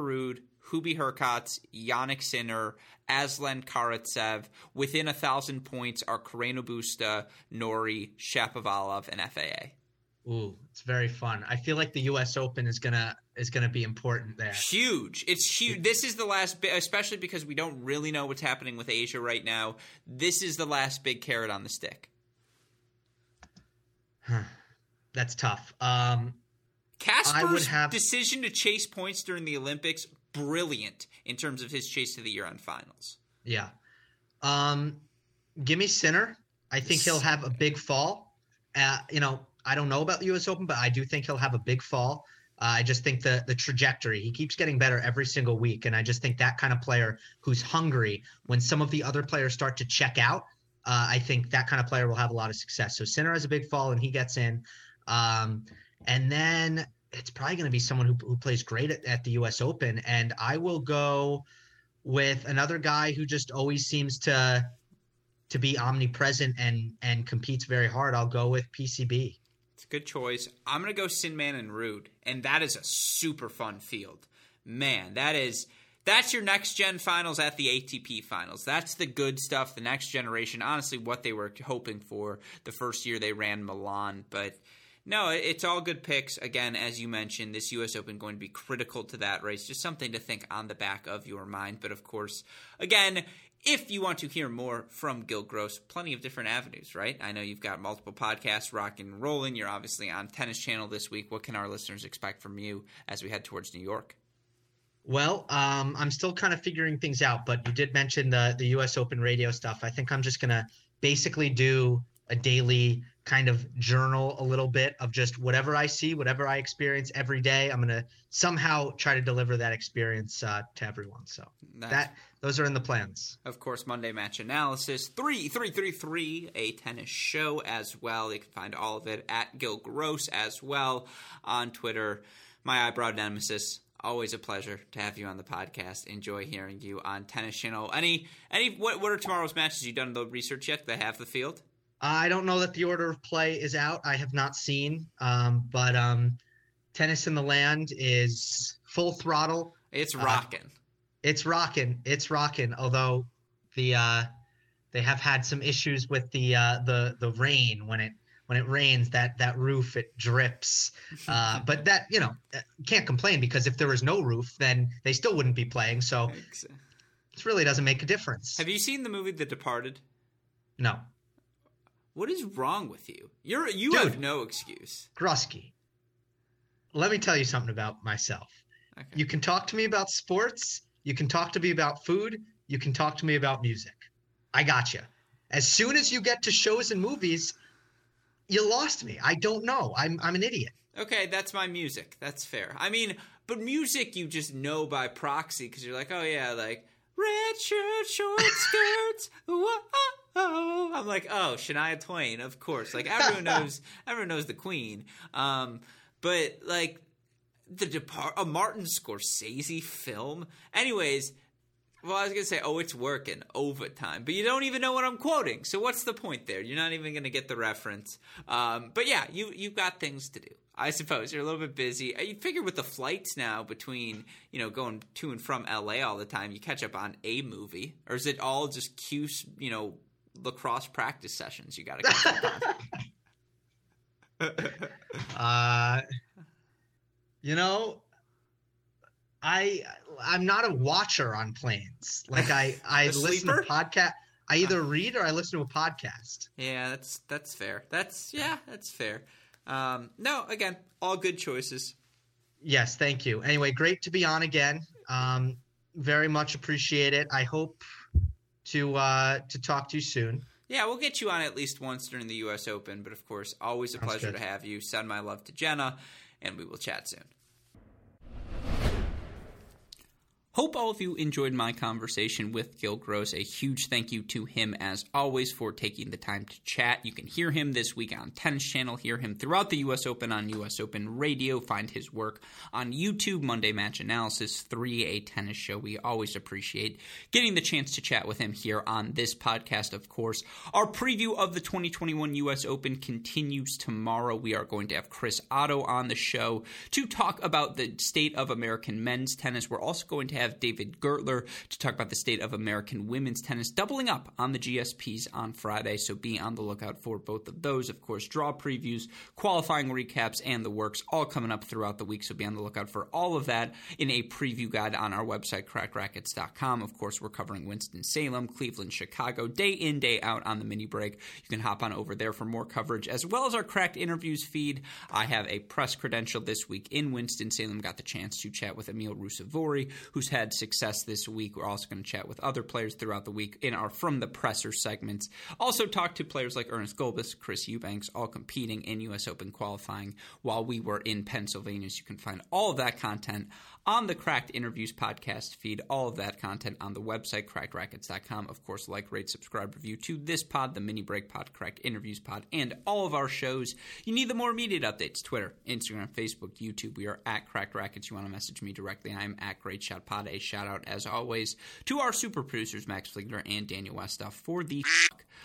Hubi Hurkacz, Jannik Sinner, Aslan Karatsev. Within a thousand points are Carreno Busta, Norrie, Shapovalov, and FAA. Ooh, it's very fun. I feel like the U.S. Open is gonna is gonna be important there. Huge. It's huge. This is the last, bit, especially because we don't really know what's happening with Asia right now. This is the last big carrot on the stick. That's tough. Um, Casper's have... decision to chase points during the Olympics brilliant in terms of his chase to the year end finals. Yeah. Um, give me Sinner. I think he'll have a big fall. Uh, you know, I don't know about the U.S. Open, but I do think he'll have a big fall. Uh, I just think the the trajectory he keeps getting better every single week, and I just think that kind of player who's hungry when some of the other players start to check out, uh, I think that kind of player will have a lot of success. So Sinner has a big fall and he gets in, um, and then it's probably going to be someone who who plays great at, at the U.S. Open, and I will go with another guy who just always seems to to be omnipresent and and competes very hard. I'll go with PCB. It's a good choice. I'm gonna go Sinman and Ruud, and that is a super fun field. Man, that is that's your next gen finals at the ATP finals. That's the good stuff, the next generation. Honestly, what they were hoping for the first year they ran Milan, but no, it's all good picks. Again, as you mentioned, this U.S. Open going to be critical to that race. Just something to think on the back of your mind. But of course, again, if you want to hear more from Gil Gross, plenty of different avenues, right? I know you've got multiple podcasts rocking and rolling. You're obviously on Tennis Channel this week. What can our listeners expect from you as we head towards New York? Well, um, I'm still kind of figuring things out, but you did mention the the U.S. Open radio stuff. I think I'm just gonna basically do a daily kind of journal a little bit of just whatever I see, whatever I experience every day. I'm gonna somehow try to deliver that experience uh, to everyone. So That's, that those are in the plans. Of course, Monday match analysis three three three three a tennis show as well. You can find all of it at Gil Gross as well on Twitter. My eyebrow nemesis. Always a pleasure to have you on the podcast. Enjoy hearing you on Tennis Channel. Any any what what are tomorrow's matches? You done the research yet? They have the field. I don't know that the order of play is out. I have not seen, um, but um, tennis in the land is full throttle. It's rocking. Uh, it's rocking. It's rocking. Although the uh, they have had some issues with the uh, the the rain when it when it rains that that roof it drips. Uh, but that you know uh, can't complain because if there was no roof, then they still wouldn't be playing. So it really doesn't make a difference. Have you seen the movie The Departed? No. What is wrong with you? You're you Dude, have no excuse. Grusky. Let me tell you something about myself. Okay. You can talk to me about sports, you can talk to me about food, you can talk to me about music. I got you. As soon as you get to shows and movies, you lost me. I don't know. I'm I'm an idiot. Okay, that's my music. That's fair. I mean, but music you just know by proxy because you're like, oh yeah, like red shirt, short skirts. Whoa. Oh, I'm like, oh, Shania Twain, of course. Like everyone knows, everyone knows the Queen. Um, but like the depart a Martin Scorsese film. Anyways, well, I was gonna say, oh, it's working overtime, but you don't even know what I'm quoting. So what's the point there? You're not even gonna get the reference. Um, but yeah, you you've got things to do. I suppose you're a little bit busy. Uh, you figure with the flights now between you know going to and from LA all the time, you catch up on a movie, or is it all just cue you know lacrosse practice sessions you got to catch up on? uh, you know, I I'm not a watcher on planes. Like I I listen to podcast. I either read or I listen to a podcast. Yeah, that's that's fair. That's yeah, that's fair. Um, no, again, all good choices. Yes, thank you. Anyway, great to be on again. Um, very much appreciate it. I hope to uh, to talk to you soon. Yeah, we'll get you on at least once during the U.S. Open. But of course, always a Sounds pleasure good. to have you. Send my love to Jenna, and we will chat soon. Hope all of you enjoyed my conversation with Gil Gross. A huge thank you to him, as always, for taking the time to chat. You can hear him this week on Tennis Channel, hear him throughout the U.S. Open on U.S. Open Radio, find his work on YouTube, Monday Match Analysis 3, a tennis show. We always appreciate getting the chance to chat with him here on this podcast, of course. Our preview of the 2021 U.S. Open continues tomorrow. We are going to have Chris Oddo on the show to talk about the state of American men's tennis. We're also going to have David Gertler to talk about the state of American women's tennis, doubling up on the GSPs on Friday. So be on the lookout for both of those. Of course, draw previews, qualifying recaps, and the works all coming up throughout the week. So be on the lookout for all of that in a preview guide on our website, crackedracquets.com. Of course, we're covering Winston-Salem, Cleveland, Chicago, day in, day out on the mini break. You can hop on over there for more coverage, as well as our cracked interviews feed. I have a press credential this week in Winston-Salem. Got the chance to chat with Emil Ruusuvuori, who's had success this week. We're also going to chat with other players throughout the week in our From the Presser segments. Also, talk to players like Ernest Gulbis, Chris Eubanks, all competing in U.S. Open qualifying while we were in Pennsylvania. So you can find all of that content on the Cracked Interviews podcast feed. All of that content on the website, crackedracquets.com. Of course, like, rate, subscribe, review to this pod, the mini break pod, Cracked Interviews pod, and all of our shows. You need the more immediate updates Twitter, Instagram, Facebook, YouTube. We are at Cracked Racquets. You want to message me directly, I'm at Great Shot Pod. A shout out, as always, to our super producers, Max Fligler and Daniel Westoff, for the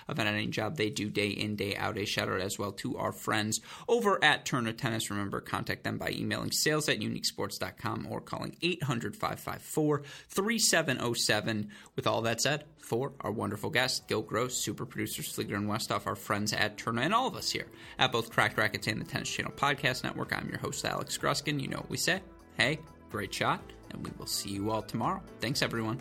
of an editing job they do day in, day out. A shout out as well to our friends over at Tourna Tennis. Remember, contact them by emailing sales at uniquesports.com or calling 800 554 3707. With all that said, for our wonderful guests, Gil Gross, super producers Fligler and Westoff, our friends at Turner, and all of us here at both Cracked Racquets and the Tennis Channel Podcast Network, I'm your host, Alex Gruskin. You know what we say. Hey, great shot, and we will see you all tomorrow. Thanks, everyone.